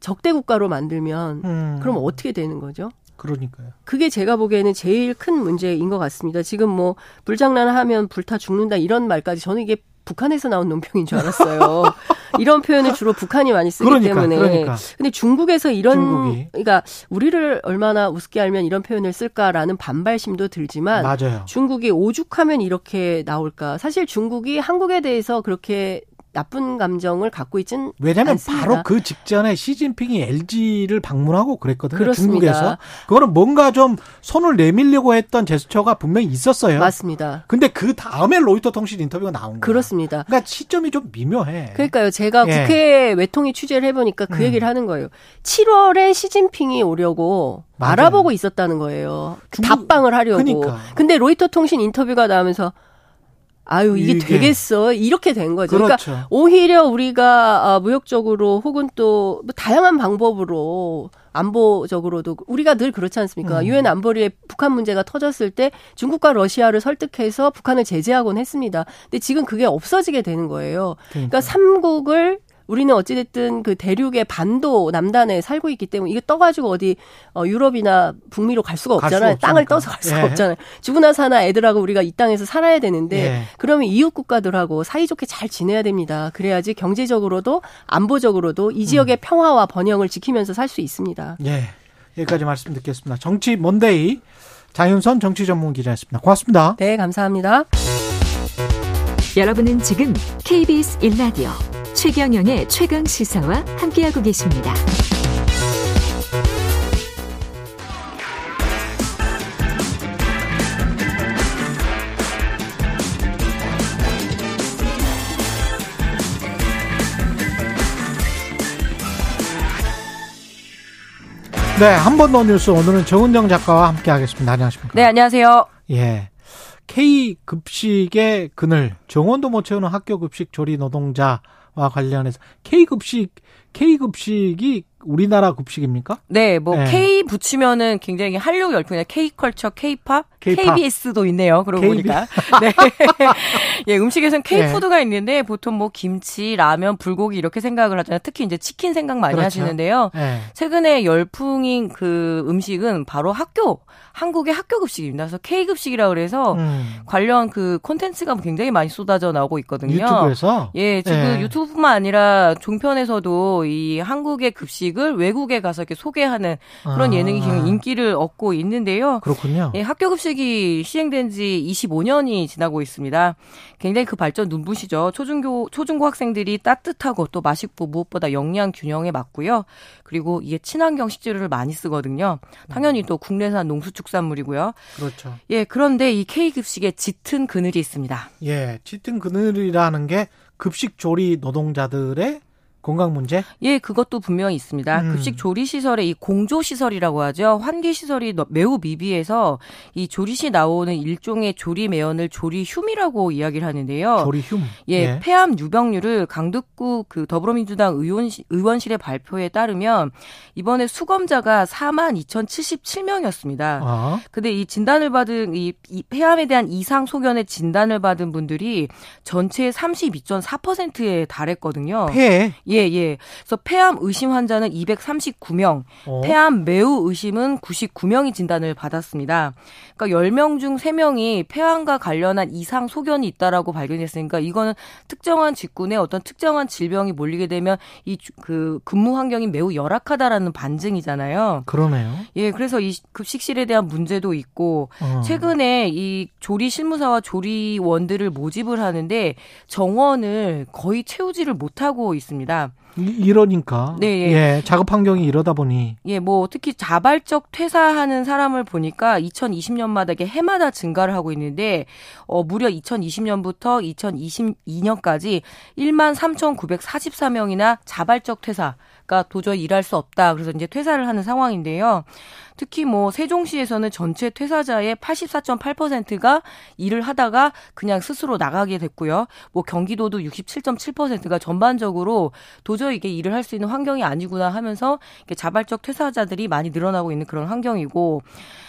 적대 국가로 만들면 음. 그럼 어떻게 되는 거죠? 그러니까요. 그게 제가 보기에는 제일 큰 문제인 것 같습니다. 지금 뭐 불장난하면 불타 죽는다 이런 말까지 저는 이게 북한에서 나온 논평인 줄 알았어요. [laughs] 이런 표현을 주로 북한이 많이 쓰기 그러니까, 때문에. 그러니까. 근데 중국에서 이런 중국이. 그러니까 우리를 얼마나 우습게 알면 이런 표현을 쓸까라는 반발심도 들지만 맞아요. 중국이 오죽하면 이렇게 나올까? 사실 중국이 한국에 대해서 그렇게 나쁜 감정을 갖고 있진 왜냐하면 않습니다. 바로 그 직전에 시진핑이 LG를 방문하고 그랬거든요. 그렇습니다. 중국에서. 그거는 뭔가 좀 손을 내밀려고 했던 제스처가 분명히 있었어요. 맞습니다. 근데 그 다음에 로이터 통신 인터뷰가 나온 거야. 그렇습니다. 그러니까 시점이 좀 미묘해. 그러니까요. 제가 예. 국회 외통위 취재를 해보니까 그 음. 얘기를 하는 거예요. 7월에 시진핑이 오려고 맞아요. 알아보고 있었다는 거예요. 중국- 답방을 하려고. 그러니까. 근데 로이터 통신 인터뷰가 나오면서 아유 이게, 이게- 되겠어 이렇게 된 거죠. 그러니까 그렇죠. 오히려 우리가 아, 무역적으로 혹은 또뭐 다양한 방법으로 안보적으로도 우리가 늘 그렇지 않습니까? 음. 유엔 안보리에 북한 문제가 터졌을 때 중국과 러시아를 설득해서 북한을 제재하곤 했습니다. 근데 지금 그게 없어지게 되는 거예요. 그러니까 삼국을 우리는 어찌됐든 그 대륙의 반도 남단에 살고 있기 때문에 이게 떠가지고 어디 어, 유럽이나 북미로 갈 수가 갈 없잖아요. 수가 땅을. 떠서 갈 수가 예. 없잖아요. 죽으나 사나 애들하고 우리가 이 땅에서 살아야 되는데 예. 그러면 이웃 국가들하고 사이좋게 잘 지내야 됩니다. 그래야지 경제적으로도 안보적으로도 이 지역의 음. 평화와 번영을 지키면서 살 수 있습니다. 예. 여기까지 말씀 듣겠습니다. 정치 먼데이 장윤선 정치 전문 기자였습니다. 고맙습니다. 네, 감사합니다. 여러분은 지금 KBS 1라디오 최경영의 최강 시사와 함께하고 계십니다. 네, 한 번 더 뉴스 오늘은 정은정 작가와 함께 하겠습니다. 안녕하십니까? 네, 안녕하세요. 예. K 급식의 그늘 정원도 못 채우는 학교 급식 조리 노동자와 관련해서 K 급식 K 급식이 우리나라 급식입니까? 네, 뭐 네. K 붙이면은 굉장히 한류 열풍이나 K 컬처, K 팝. KBS도 있네요. 그러고 KB. 보니까. [laughs] 네. [laughs] 예, 음식에서는 K 네. 푸드가 있는데 보통 뭐 김치, 라면, 불고기 이렇게 생각을 하잖아요. 특히 이제 치킨 생각 많이 그렇죠. 하시는데요. 예. 최근에 열풍인 그 음식은 바로 학교, 한국의 학교 급식입니다. 그래서 K 급식이라 그래서 음, 관련 그 콘텐츠가 굉장히 많이 쏟아져 나오고 있거든요. 유튜브에서 예, 지금 예. 유튜브뿐만 아니라 종편에서도 이 한국의 급식 을 외국에 가서 이렇게 소개하는 그런 아, 예능이 지금 인기를 얻고 있는데요. 그렇군요. 예, 학교 급식이 시행된 지 25년이 지나고 있습니다. 굉장히 그 발전 눈부시죠. 초중고, 초중고 학생들이 따뜻하고 또 맛있고 무엇보다 영양 균형에 맞고요. 그리고 이게 친환경 식재료를 많이 쓰거든요. 당연히 또 국내산 농수축산물이고요. 그렇죠. 예, 그런데 이 K급식에 짙은 그늘이 있습니다. 예, 짙은 그늘이라는 게 급식 조리 노동자들의 건강 문제? 예, 그것도 분명히 있습니다. 음. 급식 조리 시설의 이 공조 시설이라고 하죠. 환기 시설이 너- 매우 미비해서 이 조리 시 나오는 일종의 조리 매연을 조리 흉이라고 이야기를 하는데요. 조리 흉. 예, 폐암 유병률을 강북구 그 더불어민주당 의원 의원실의 발표에 따르면 이번에 수검자가 4만 2,077명이었습니다. 아, 근데 이 진단을 받은 이, 이 폐암에 대한 이상 소견의 진단을 받은 분들이 전체의 32.4%에 달했거든요. 폐. 예, 예. 그래서 폐암 의심 환자는 239명, 어. 폐암 매우 의심은 99명이 진단을 받았습니다. 그러니까 10명 중 3명이 폐암과 관련한 이상 소견이 있다라고 발견했으니까 이거는 특정한 직군에 어떤 특정한 질병이 몰리게 되면 이 그 근무 환경이 매우 열악하다라는 반증이잖아요. 그러네요. 예, 그래서 이 급식실에 대한 문제도 있고 어. 최근에 이 조리 실무사와 조리원들을 모집을 하는데 정원을 거의 채우지를 못하고 있습니다. 이- 이러니까. 네, 예. 예, 작업 환경이 이러다 보니 예, 뭐 특히 자발적 퇴사하는 사람을 보니까 2020년마다 이게 해마다 증가를 하고 있는데 어 무려 2020년부터 2022년까지 1만 3,944명이나 자발적 퇴사가 도저히 일할 수 없다. 그래서 이제 퇴사를 하는 상황인데요. 특히 뭐 세종시에서는 전체 퇴사자의 84.8%가 일을 하다가 그냥 스스로 나가게 됐고요. 뭐 경기도도 67.7%가 전반적으로 도저히 이게 일을 할 수 있는 환경이 아니구나 하면서 자발적 퇴사자들이 많이 늘어나고 있는 그런 환경이고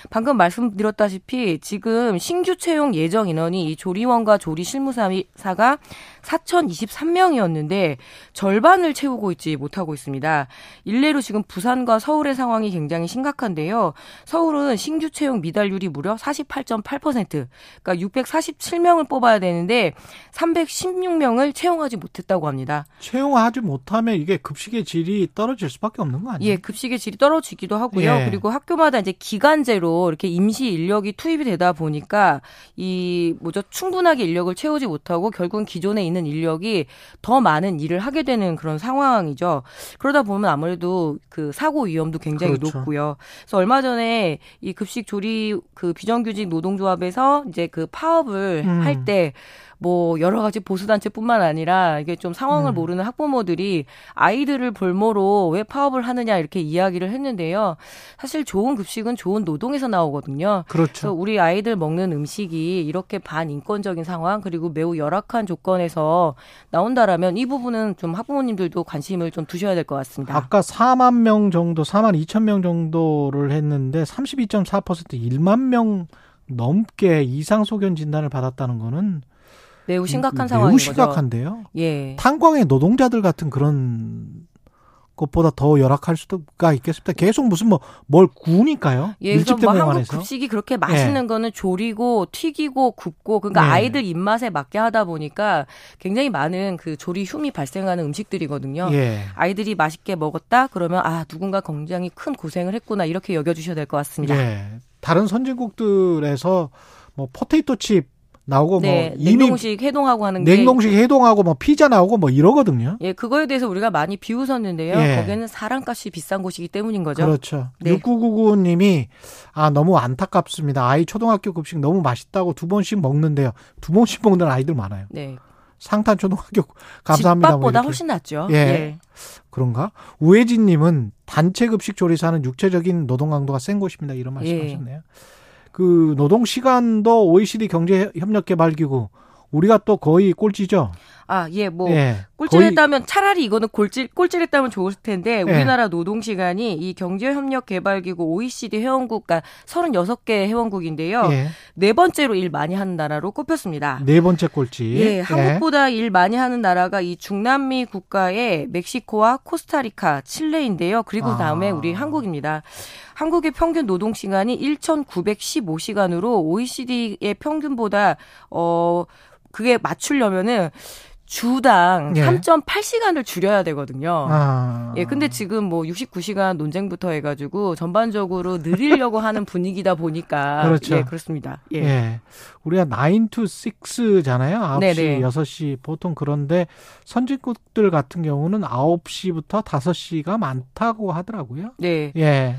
방금 말씀드렸다시피 지금 신규 채용 예정 인원이 이 조리원과 조리 실무사가 4,023명이었는데 절반을 채우고 있지 못하고 있습니다. 일례로 지금 부산과 서울의 상황이 굉장히 심각한데요. 서울은 신규 채용 미달률이 무려 48.8%, 그러니까 647명을 뽑아야 되는데 316명을 채용하지 못했다고 합니다. 채용하지 못하면 이게 급식의 질이 떨어질 수밖에 없는 거 아니에요? 예, 급식의 질이 떨어지기도 하고요. 예. 그리고 학교마다 이제 기간제로 이렇게 임시 인력이 투입이 되다 보니까 이 뭐죠 충분하게 인력을 채우지 못하고 결국은 기존에 있는 인력이 더 많은 일을 하게 되는 그런 상황이죠. 그러다 보면 아무래도 그 사고 위험도 굉장히 그렇죠. 높고요. 그래서 얼마 전에 이 급식 조리 그 비정규직 노동조합에서 이제 그 파업을 음. 할때 뭐 여러 가지 보수단체뿐만 아니라 이게 좀 상황을 음. 모르는 학부모들이 아이들을 볼모로 왜 파업을 하느냐 이렇게 이야기를 했는데요. 사실 좋은 급식은 좋은 노동에서 나오거든요. 그렇죠. 우리 아이들 먹는 음식이 이렇게 반인권적인 상황 그리고 매우 열악한 조건에서 나온다라면 이 부분은 좀 학부모님들도 관심을 좀 두셔야 될 것 같습니다. 아까 4만 명 정도, 4만 2천 명 정도를 했는데 32.4% 1만 명 넘게 이상 소견 진단을 받았다는 거는 매우 심각한 매우 상황인 거죠. 심각한데요. 예. 탄광의 노동자들 같은 그런 것보다 더 열악할 수가 있겠습니다. 계속 무슨 뭐 뭘 구우니까요. 예, 그래서 뭐 한국. 급식이 그렇게 맛있는 거는 조리고 튀기고 굽고 그러니까 네. 아이들 입맛에 맞게 하다 보니까 굉장히 많은 그 조리 흉이 발생하는 음식들이거든요. 예. 아이들이 맛있게 먹었다 그러면 아 누군가 굉장히 큰 고생을 했구나 이렇게 여겨주셔야 될 것 같습니다. 예. 다른 선진국들에서 뭐 포테이토 칩 나오고 네, 뭐 냉동식 해동하고 하는 게 냉동식 해동하고 뭐 피자 나오고 뭐 이러거든요. 예, 그거에 대해서 우리가 많이 비웃었는데요. 예. 거기는 사람값이 비싼 곳이기 때문인 거죠. 그렇죠. 네. 6999님이 아 너무 안타깝습니다. 아이 초등학교 급식 너무 맛있다고 두 번씩 먹는데요. 두 번씩 먹는 아이들 많아요. 네. 상탄 초등학교 감사합니다. 뭐 집밥보다 이렇게. 훨씬 낫죠. 예. 예. 그런가? 우혜진님은 단체 급식 조리사는 육체적인 노동 강도가 센 곳입니다. 이런 말씀하셨네요. 그 노동 시간도 OECD 경제 협력 개발기구 우리가 또 거의 꼴찌죠. 아, 예, 뭐 예. 꼴찌했다면 차라리 이거는 꼴찌 꼴찌했다면 좋을 텐데 예. 우리나라 노동 시간이 이 경제협력개발기구 OECD 회원국 가 36개 회원국인데요. 예. 네 번째로 일 많이 하는 나라로 꼽혔습니다. 네 번째 꼴찌. 예, 한국보다 일 많이 하는 나라가 이 중남미 국가의 멕시코와 코스타리카, 칠레인데요. 그리고 아. 다음에 우리 한국입니다. 한국의 평균 노동 시간이 1,915시간으로 OECD의 평균보다 어 그게 맞추려면은 주당 예. 3.8시간을 줄여야 되거든요. 아. 예, 근데 지금 뭐 69시간 논쟁부터 해가지고 전반적으로 늘리려고 [laughs] 하는 분위기다 보니까 그렇죠. 예, 그렇습니다. 예. 예. 우리가 9 to 6잖아요. 9시, 네네. 6시 보통 그런데 선진국들 같은 경우는 9시부터 5시가 많다고 하더라고요. 네. 예.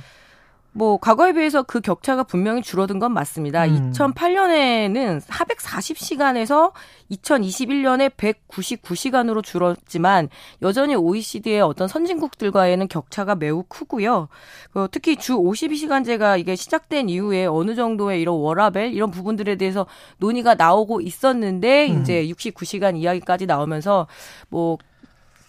뭐 과거에 비해서 그 격차가 분명히 줄어든 건 맞습니다. 음. 2008년에는 440시간에서 2021년에 199시간으로 줄었지만 여전히 OECD의 어떤 선진국들과에는 격차가 매우 크고요. 그 특히 주 52시간제가 이게 시작된 이후에 어느 정도의 이런 워라벨 이런 부분들에 대해서 논의가 나오고 있었는데 음. 이제 69시간 이야기까지 나오면서 뭐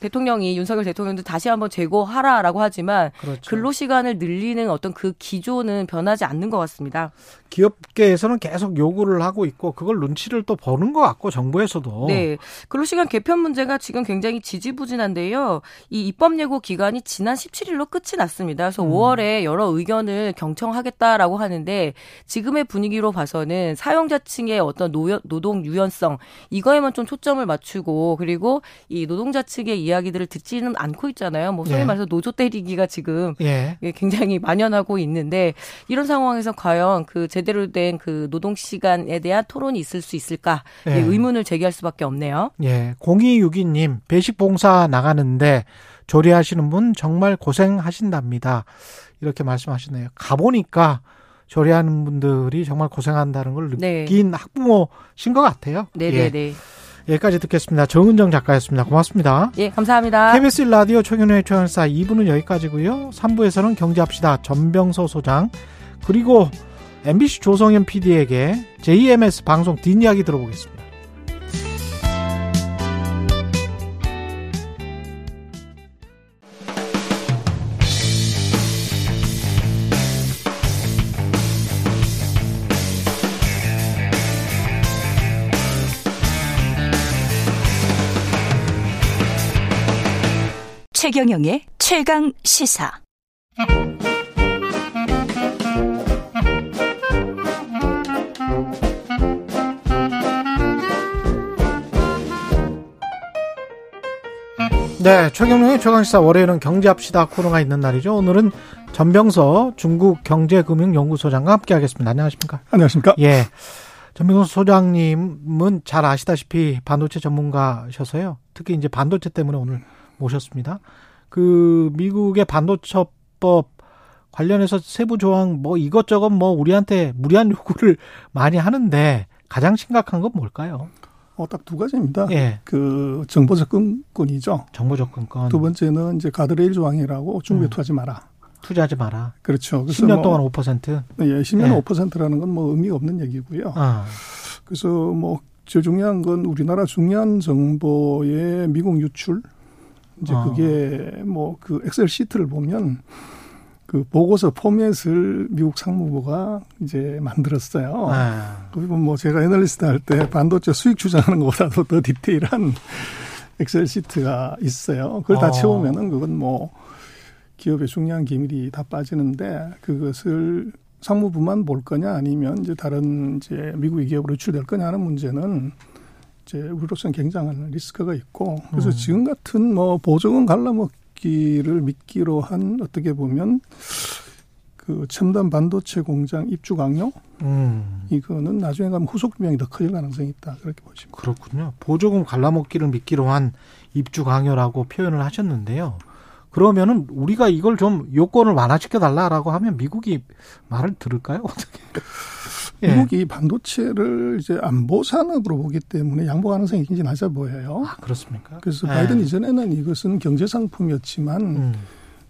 대통령이 윤석열 대통령도 다시 한번 재고하라라고 하지만 그렇죠. 근로 시간을 늘리는 어떤 그 기조는 변하지 않는 것 같습니다. 기업계에서는 계속 요구를 하고 있고 그걸 눈치를 또 보는 것 같고 정부에서도 네. 근로 시간 개편 문제가 지금 굉장히 지지부진한데요. 이 입법 예고 기간이 지난 17일로 끝이 났습니다. 그래서 음. 5월에 여러 의견을 경청하겠다라고 하는데 지금의 분위기로 봐서는 사용자층의 어떤 노, 노동 유연성 이거에만 좀 초점을 맞추고 그리고 이 노동자 측의 이 야기들을 듣지는 않고 있잖아요. 뭐 소위 네. 말해서 노조 때리기가 지금 예. 예, 굉장히 만연하고 있는데 이런 상황에서 과연 그 제대로 된 그 노동 시간에 대한 토론이 있을 수 있을까 예. 예, 의문을 제기할 수밖에 없네요. 예. 0262님, 배식 봉사 나가는데 조리하시는 분 정말 고생하신답니다. 이렇게 말씀하시네요. 가보니까 조리하는 분들이 정말 고생한다는 걸 네. 느낀 학부모신 것 같아요. 예. 네네네. 여기까지 듣겠습니다. 정은정 작가였습니다. 고맙습니다. 예, 감사합니다. KBS 라디오 최경영의 최연사 2부는 여기까지고요. 3부에서는 경제합시다. 전병서 소장 그리고 MBC 조성현 PD에게 JMS 방송 뒷이야기 들어보겠습니다. 최경영의 최강 시사. 네, 최경영의 최강시사 월요일은 경제합시다 코너가 있는 날이죠. 오늘은 전병서 중국 경제금융연구소장과 함께하겠습니다. 안녕하십니까? 안녕하십니까? 예. 전병서 소장님은 잘 아시다시피 반도체 전문가셔서요. 특히 이제 반도체 때문에 오늘 모셨습니다. 그 미국의 반도체법 관련해서 세부 조항 뭐 이것저것 뭐 우리한테 무리한 요구를 [laughs] 많이 하는데 가장 심각한 건 뭘까요? 어, 딱 두 가지입니다. 예. 그 정보 접근권이죠. 정보 접근권. 두 번째는 이제 가드레일 조항이라고 중국에 음. 투자하지 마라. 투자하지 마라. 그렇죠. 그래서 10년 뭐, 동안 5%. 예, 10년 예. 5%라는 건 뭐 의미가 없는 얘기고요. 아. 그래서 뭐 제일 중요한 건 우리나라 중요한 정보의 미국 유출. 이제 어. 그게 뭐 그 엑셀 시트를 보면 그 보고서 포맷을 미국 상무부가 이제 만들었어요. 아. 그리고 뭐 제가 애널리스트 할 때 반도체 수익 추정하는 것보다도 더 디테일한 엑셀 시트가 있어요. 그걸 다 어. 채우면은 그건 뭐 기업의 중요한 기밀이 다 빠지는데 그것을 상무부만 볼 거냐 아니면 이제 다른 이제 미국의 기업으로 유출될 거냐 하는 문제는 이제 우리로서는 굉장한 리스크가 있고 그래서 음. 지금 같은 뭐 보조금 갈라먹기를 믿기로 한 어떻게 보면 그 첨단 반도체 공장 입주 강요 음. 이거는 나중에 가면 후속 비용이 더 커질 가능성이 있다 그렇게 보십니다. 그렇군요. 보조금 갈라먹기를 믿기로 한 입주 강요라고 표현을 하셨는데요. 그러면은 우리가 이걸 좀 요건을 완화시켜 달라라고 하면 미국이 말을 들을까요? [laughs] 어떻게? 예. 미국이 반도체를 이제 안보 산업으로 보기 때문에 양보 가능성이 굉장히 낮아 보여요. 아, 그렇습니까? 그래서 예. 바이든 이전에는 이것은 경제 상품이었지만 음.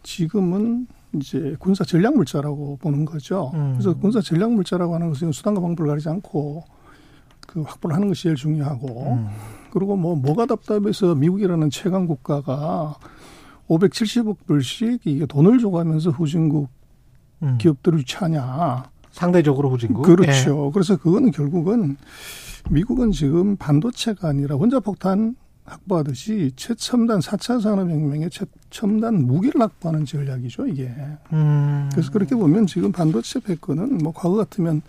지금은 이제 군사 전략 물자라고 보는 거죠. 음. 그래서 군사 전략 물자라고 하는 것은 수단과 방법을 가리지 않고 그 확보를 하는 것이 제일 중요하고 음. 그리고 뭐 뭐가 답답해서 미국이라는 최강 국가가 570억 불씩 이게 돈을 줘가면서 후진국 음. 기업들을 유치하냐. 상대적으로 후진국. 그렇죠. 그래서 그거는 결국은 미국은 지금 반도체가 아니라 원자폭탄 확보하듯이 최첨단 4차 산업혁명의 최첨단 무기를 확보하는 전략이죠, 이게. 음. 그래서 그렇게 보면 지금 반도체 패권은 뭐 과거 같으면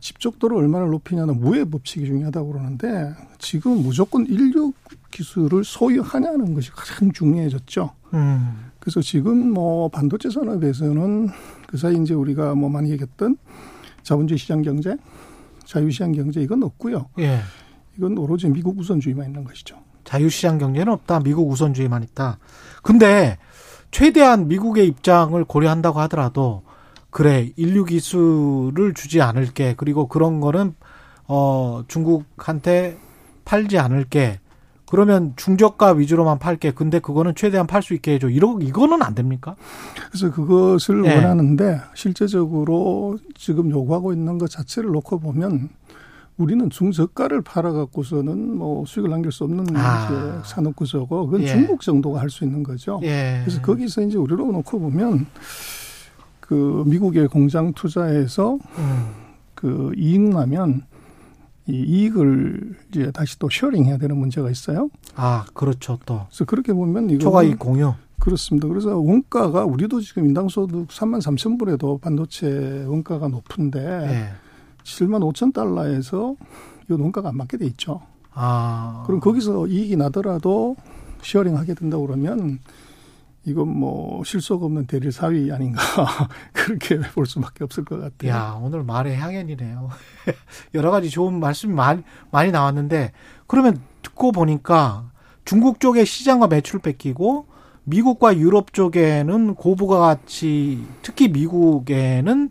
집적도를 얼마나 높이냐는 무의 법칙이 중요하다고 그러는데 지금 무조건 인류 기술을 소유하냐는 것이 가장 중요해졌죠. 음. 그래서 지금 뭐 반도체 산업에서는 그 사이 이제 우리가 뭐 많이 얘기했던 자본주의 시장 경제, 자유시장 경제 이건 없고요. 예. 이건 오로지 미국 우선주의만 있는 것이죠. 자유시장 경제는 없다. 미국 우선주의만 있다. 근데 최대한 미국의 입장을 고려한다고 하더라도 그래 인류 기술을 주지 않을게 그리고 그런 거는 어 중국한테 팔지 않을게 그러면 중저가 위주로만 팔게 근데 그거는 최대한 팔 수 있게 해줘 이러 이거는 안 됩니까? 그래서 그것을 네. 원하는데 실제적으로 지금 요구하고 있는 것 자체를 놓고 보면 우리는 중저가를 팔아갖고서는 뭐 수익을 남길 수 없는 아. 산업 구조고 그건 예. 중국 정도가 할 수 있는 거죠. 예. 그래서 거기서 이제 우리로 놓고 보면 그 미국의 공장 투자해서 음. 그 이익 나면 이 이익을 이제 다시 또 sharing해야 되는 문제가 있어요. 아 그렇죠 또 그래서 그렇게 보면 이거 초과이익 공유 그렇습니다. 그래서 원가가 우리도 지금 인당소득 3만 3천 불에도 반도체 원가가 높은데 예. 7만 5천 달러에서 이 원가가 안 맞게 돼 있죠. 아 그럼 거기서 이익이 나더라도 sharing 하게 된다 고 그러면 이건 뭐 실속 없는 대릴 사위 아닌가 [laughs] 그렇게 볼 수밖에 없을 것 같아요. 야, 오늘 말의 향연이네요. [laughs] 여러 가지 좋은 말씀이 많이, 많이 나왔는데, 그러면 듣고 보니까 중국 쪽에 시장과 매출 뺏기고, 미국과 유럽 쪽에는 고부가 가치, 특히 미국에는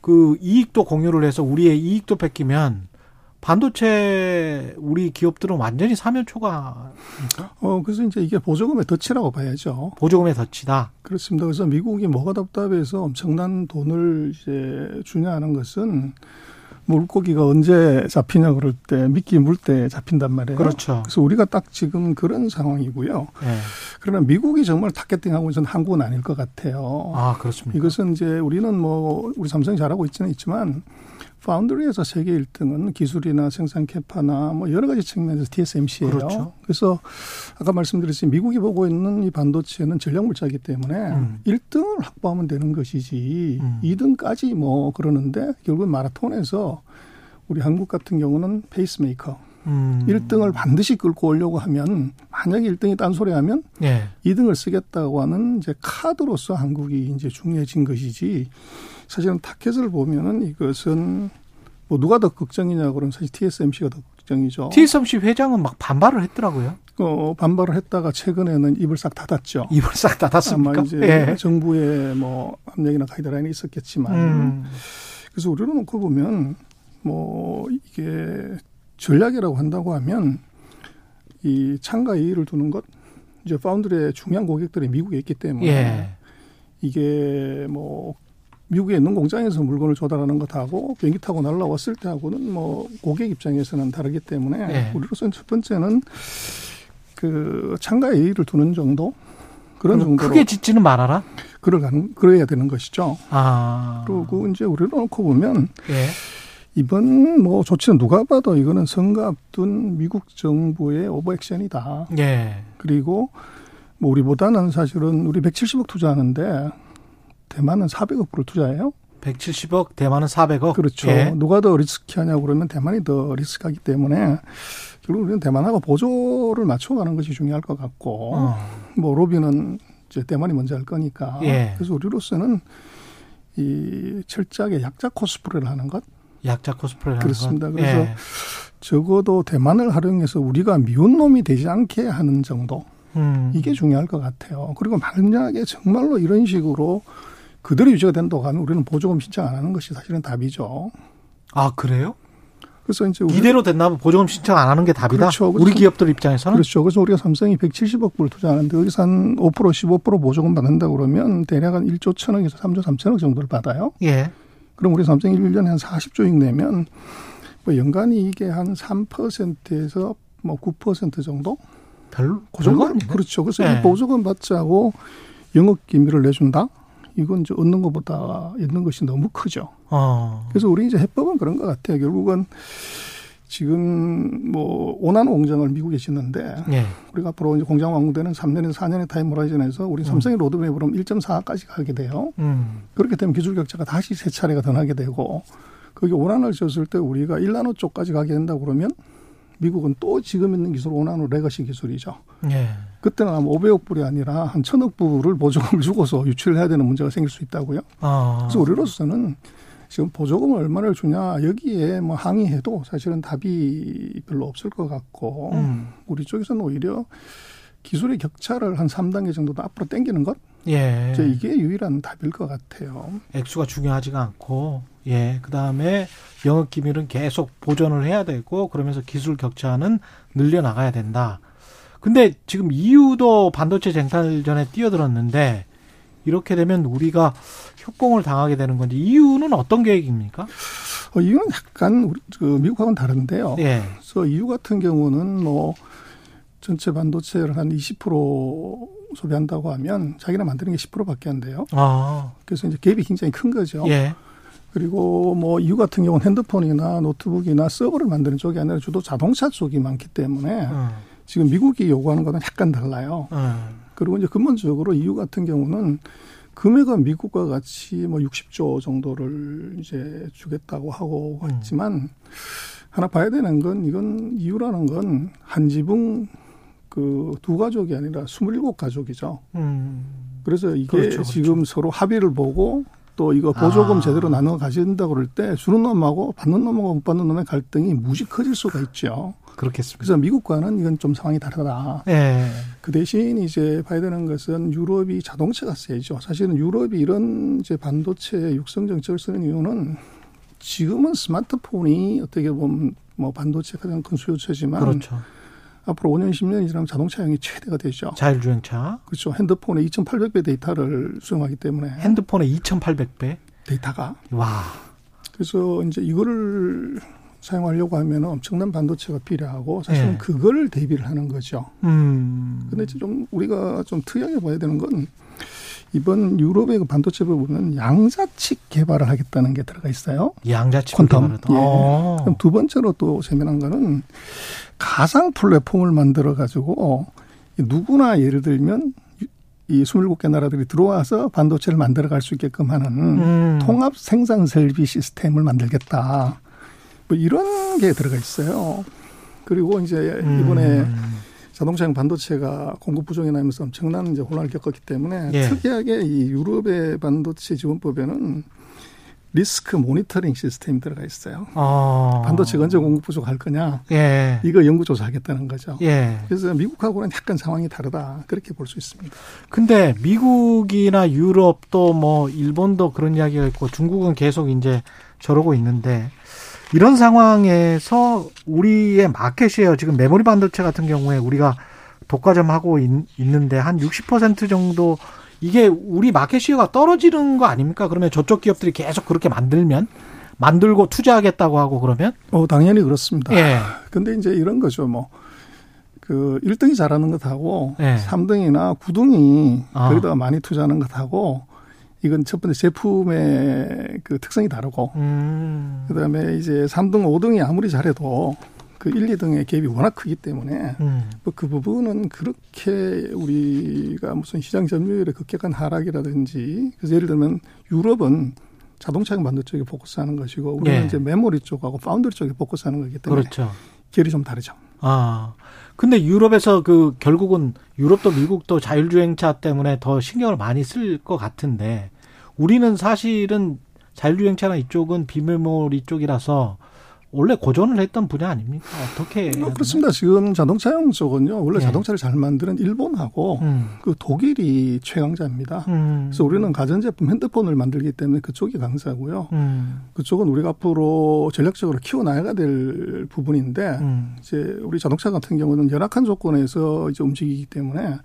그 이익도 공유를 해서 우리의 이익도 뺏기면, 반도체 우리 기업들은 완전히 사면초가 어 그래서 이제 이게 보조금의 덫이라고 봐야죠. 보조금의 덫이다. 그렇습니다. 그래서 미국이 뭐가 답답해서 엄청난 돈을 이제 주냐 하는 것은 물고기가 언제 잡히냐 그럴 때 미끼 물 때 잡힌단 말이에요. 그렇죠. 그래서 우리가 딱 지금 그런 상황이고요. 예. 그러나 미국이 정말 타겟팅하고 있는 한국은 아닐 것 같아요. 아, 그렇습니까? 이것은 이제 우리는 뭐 우리 삼성이 잘하고 있지는 있지만 파운드리에서 세계 1등은 기술이나 생산 캐파나 뭐 여러 가지 측면에서 TSMC예요. 그렇죠. 그래서 아까 말씀드렸듯이 미국이 보고 있는 이 반도체는 전략 물자이기 때문에 음. 1등을 확보하면 되는 것이지 음. 2등까지 뭐 그러는데 결국 마라톤에서 우리 한국 같은 경우는 페이스메이커 음. 1등을 반드시 끌고 오려고 하면 만약에 1등이 딴소리 하면 예. 2등을 쓰겠다고 하는 이제 카드로서 한국이 이제 중요해진 것이지 사실은 타켓을 보면은 이것은 뭐 누가 더 걱정이냐 그러면 사실 TSMC가 더 걱정이죠. TSMC 회장은 막 반발을 했더라고요. 어, 반발을 했다가 최근에는 입을 싹 닫았죠. 입을 싹 닫았습니까? 아마 이제 예. 정부의 뭐 압력이나 가이드라인이 있었겠지만 음. 그래서 우리로 놓고 보면 뭐 이게 전략이라고 한다고 하면 이 창가 이의를 두는 것 이제 파운드리의 중요한 고객들이 미국에 있기 때문에 예. 이게 뭐 미국에 있는 공장에서 물건을 조달하는 것하고 비행기 타고 날라왔을 때하고는 뭐 고객 입장에서는 다르기 때문에 네. 우리로서는 첫 번째는 그 창가 예의를 두는 정도 그런 정도로 크게 짓지는 말아라. 그러가는 그래야 되는 것이죠. 아. 그리고 이제 우리로 놓고 보면 예. 이번 뭐 조치는 누가 봐도 이거는 선거 앞둔 미국 정부의 오버액션이다. 예. 그리고 뭐 우리보다는 사실은 우리 170억 투자하는데 대만은 400억 불을 투자해요. 170억, 대만은 400억. 그렇죠. 예. 누가 더 리스키하냐고 그러면 대만이 더 리스크하기 때문에 결국 우리는 대만하고 보조를 맞춰가는 것이 중요할 것 같고 어. 뭐 로비는 이제 대만이 먼저 할 거니까 예. 그래서 우리로서는 이 철저하게 약자 코스프레를 하는 것 약자 코스프레를 그렇습니다. 하는 것. 그래서 예. 적어도 대만을 활용해서 우리가 미운 놈이 되지 않게 하는 정도 음. 이게 중요할 것 같아요. 그리고 만약에 정말로 이런 식으로 그대로 유지가 된다고 하면 우리는 보조금 신청 안 하는 것이 사실은 답이죠. 아 그래요? 그래서 이제 이대로 된다면 보조금 신청 안 하는 게 답이다. 그렇죠. 우리 기업들 입장에서는 그렇죠. 그래서 우리가 삼성이 170억 불 투자하는데 여기서 한 5% 15% 보조금 받는다 그러면 대략 한 1조 1천억에서 3조 3천억 정도를 받아요. 예. 그럼 우리 삼성이 1년에 한 40조씩 내면 뭐 연간이 이게 한 3%에서 뭐 9% 정도? 별로 그 정도? 별거 아니네. 그렇죠. 그래서 네. 이 보조금 받자고 영업 기밀을 내준다? 이건 이제 얻는 것보다 잃는 것이 너무 크죠. 어. 그래서 우리 이제 해법은 그런 것 같아요. 결국은 지금 뭐 오나노 공장을 미국에 짓는데 예. 우리가 앞으로 이제 공장 완공되는 3년에서 4년의 time horizon에서 우리 삼성의 로드맵으로 1.4까지 가게 돼요. 음. 그렇게 되면 기술 격차가 다시 세 차례가 더 나게 되고 거기 오나노를 지었을 때 우리가 1나노 쪽까지 가게 된다고 그러면 미국은 또 지금 있는 기술 오나노 legacy 기술이죠. 예. 그때는 아마 500억 불이 아니라 한 1000억 불을 보조금을 주고서 유치를 해야 되는 문제가 생길 수 있다고요. 어. 그래서 우리로서는 지금 보조금을 얼마를 주냐 여기에 뭐 항의해도 사실은 답이 별로 없을 것 같고 음. 우리 쪽에서는 오히려 기술의 격차를 한 3단계 정도 더 앞으로 당기는 것 예. 이게 유일한 답일 것 같아요. 액수가 중요하지가 않고 예 그 다음에 영업 기밀은 계속 보존을 해야 되고 그러면서 기술 격차는 늘려 나가야 된다. 근데 지금 EU도 반도체 쟁탈전에 뛰어들었는데 이렇게 되면 우리가 협공을 당하게 되는 건지 EU는 어떤 계획입니까? 어, 이유는 약간 우리 그 미국하고는 다른데요. 예. 그래서 EU 같은 경우는 뭐 전체 반도체를 한 20% 소비한다고 하면 자기가 만드는 게 10%밖에 안 돼요. 아. 그래서 이제 갭이 굉장히 큰 거죠. 예. 그리고 뭐 EU 같은 경우는 핸드폰이나 노트북이나 서버를 만드는 쪽이 아니라 주로 자동차 쪽이 많기 때문에 음. 지금 미국이 요구하는 거는 약간 달라요. 음. 그리고 이제 근본적으로 EU 같은 경우는 금액은 미국과 같이 뭐 60조 정도를 이제 주겠다고 하고 음. 있지만 하나 봐야 되는 건 이건 EU라는 건 한 지붕 그 두 가족이 아니라 27가족이죠. 음. 그래서 이게 그렇죠, 그렇죠. 지금 서로 합의를 보고 또 이거 보조금 아. 제대로 나눠 가진다 그럴 때 주는 놈하고 받는 놈하고 못 받는 놈의 갈등이 무지 커질 수가 있죠. 그렇겠습니다. 그래서 미국과는 이건 좀 상황이 다르다. 예. 그 대신 이제 봐야 되는 것은 유럽이 자동차가 세죠. 사실은 유럽이 이런 이제 반도체 육성 정책을 쓰는 이유는 지금은 스마트폰이 어떻게 보면 뭐 반도체 가장 큰 수요처지만 그렇죠. 앞으로 5년 10년이 지나면 자동차용이 최대가 되죠. 자율주행차. 그렇죠. 핸드폰에 2,800배 데이터를 수용하기 때문에 핸드폰에 2,800배. 데이터가 와. 그래서 이제 이거를 사용하려고 하면 엄청난 반도체가 필요하고 사실은 네. 그걸 대비를 하는 거죠. 음. 근데 이제 좀 우리가 좀 특이하게 봐야 되는 건 이번 유럽의 그 반도체 부분은 양자칩 개발을 하겠다는 게 들어가 있어요. 양자칩 퀀텀. 예. 어. 그럼 두 번째로 또 재미난 거는 가상 플랫폼을 만들어 가지고 누구나 예를 들면 이 27개 나라들이 들어와서 반도체를 만들어 갈 수 있게끔 하는 음. 통합 생산 설비 시스템을 만들겠다. 뭐 이런 게 들어가 있어요. 그리고 이제 이번에 음. 자동차용 반도체가 공급 부족이 나면서 엄청난 이제 혼란을 겪었기 때문에 예. 특이하게 이 유럽의 반도체 지원법에는 리스크 모니터링 시스템이 들어가 있어요. 어. 반도체가 언제 공급 부족할 거냐 예. 이거 연구 조사하겠다는 거죠. 예. 그래서 미국하고는 약간 상황이 다르다 그렇게 볼 수 있습니다. 근데 미국이나 유럽도 뭐 일본도 그런 이야기가 있고 중국은 계속 이제 저러고 있는데 이런 상황에서 우리의 마켓이에요. 지금 메모리 반도체 같은 경우에 우리가 독과점 하고 있, 있는데 한 60% 정도 이게 우리 마켓 시어가 떨어지는 거 아닙니까? 그러면 저쪽 기업들이 계속 그렇게 만들면 만들고 투자하겠다고 하고 그러면 어 당연히 그렇습니다. 예. [laughs] 근데 이제 이런 거죠 뭐. 그 1등이 잘하는 것하고 예. 3등이나 9등이 아. 거기다가 많이 투자하는 것하고 이건 첫 번째 제품의 그 특성이 다르고 음. 그다음에 이제 3등, 5등이 아무리 잘해도 그 1, 2등의 갭이 워낙 크기 때문에 음. 뭐그 부분은 그렇게 우리가 무슨 시장 점유율의 급격한 하락이라든지 그래서 예를 들면 유럽은 자동차용 반도체 쪽에 포커스하는 것이고 우리는 예. 이제 메모리 쪽하고 파운드리 쪽에 포커스하는 거기 때문에 그렇죠. 결이 좀 다르죠. 아. 근데 유럽에서 그 결국은 유럽도 미국도 자율주행차 때문에 더 신경을 많이 쓸 것 같은데 우리는 사실은 자율주행차나 이쪽은 비메모리 쪽이라서 원래 고전을 했던 분야 아닙니까? 어떻게? 어, 그렇습니다. 지금 자동차용 쪽은요. 원래 네. 자동차를 잘 만드는 일본하고 음. 그 독일이 최강자입니다. 음. 그래서 우리는 가전제품 핸드폰을 만들기 때문에 그쪽이 강자고요. 음. 그쪽은 우리가 앞으로 전략적으로 키워나가야 될 부분인데 음. 이제 우리 자동차 같은 경우는 열악한 조건에서 이제 움직이기 때문에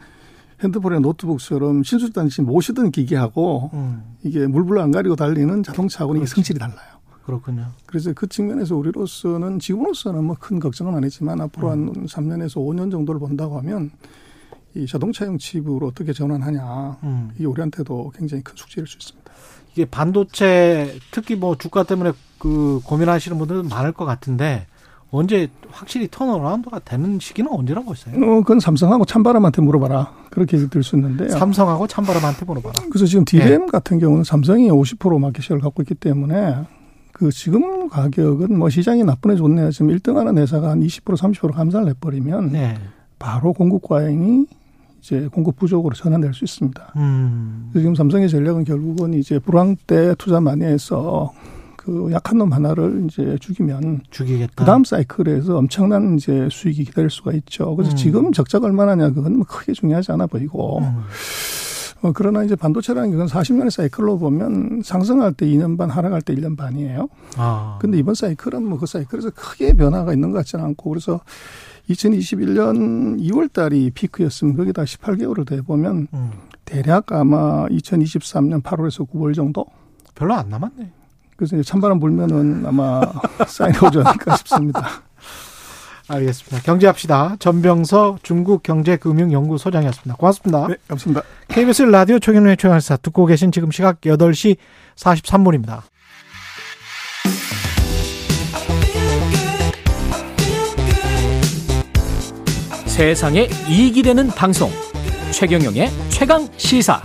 핸드폰이나 노트북처럼 신수단지 모시던 기계하고 음. 이게 물불 안 가리고 달리는 자동차하고는 이게 성질이 달라요. 그렇군요. 그래서 그 측면에서 우리로서는 지금으로서는 뭐 큰 걱정은 아니지만 앞으로 한 3년에서 5년 정도를 본다고 하면 이 자동차용 칩으로 어떻게 전환하냐 음. 이게 우리한테도 굉장히 큰 숙제일 수 있습니다. 이게 반도체 특히 뭐 주가 때문에 그 고민하시는 분들은 많을 것 같은데 언제 확실히 턴어라운드가 되는 시기는 언제라고 보세요? 어, 그건 삼성하고 찬바람한테 물어봐라 그렇게 들을 수 있는데요. 삼성하고 찬바람한테 물어봐라. 그래서 지금 DRAM 같은 경우는 삼성이 50% 마켓 시를 갖고 있기 때문에 그 지금 가격은 뭐 시장이 나쁘네 좋네 지금 1등하는 회사가 한 20% 30% 감산을 해버리면 네. 바로 공급 과잉이 이제 공급 부족으로 전환될 수 있습니다. 음. 지금 삼성의 전략은 결국은 이제 불황 때 투자 많이 해서 그 약한 놈 하나를 이제 죽이면 죽이겠다. 그 다음 사이클에서 엄청난 이제 수익이 기다릴 수가 있죠. 그래서 음. 지금 적자가 얼마나냐 그건 뭐 크게 중요하지 않아 보이고. 음. 어, 그러나 이제 반도체라는 게 그건 40년의 사이클로 보면 상승할 때 2년 반, 하락할 때 1년 반이에요. 아. 근데 이번 사이클은 뭐 그 사이클에서 크게 변화가 있는 것 같지는 않고 그래서 2021년 2월 달이 피크였으면 거기다 18개월을 더 해보면 음. 대략 아마 2023년 8월에서 9월 정도? 별로 안 남았네. 그래서 이제 찬바람 불면은 아마 [laughs] 사인 오지 않을까 싶습니다. 알겠습니다. 경제합시다. 전병서 중국 경제금융연구소장이었습니다. 고맙습니다. 네, 감사합니다. KBS 라디오 최경련의 최강사 듣고 계신 지금 시각 8시 43분입니다. 세상에 이익이 되는 방송 최경영의 최강 시사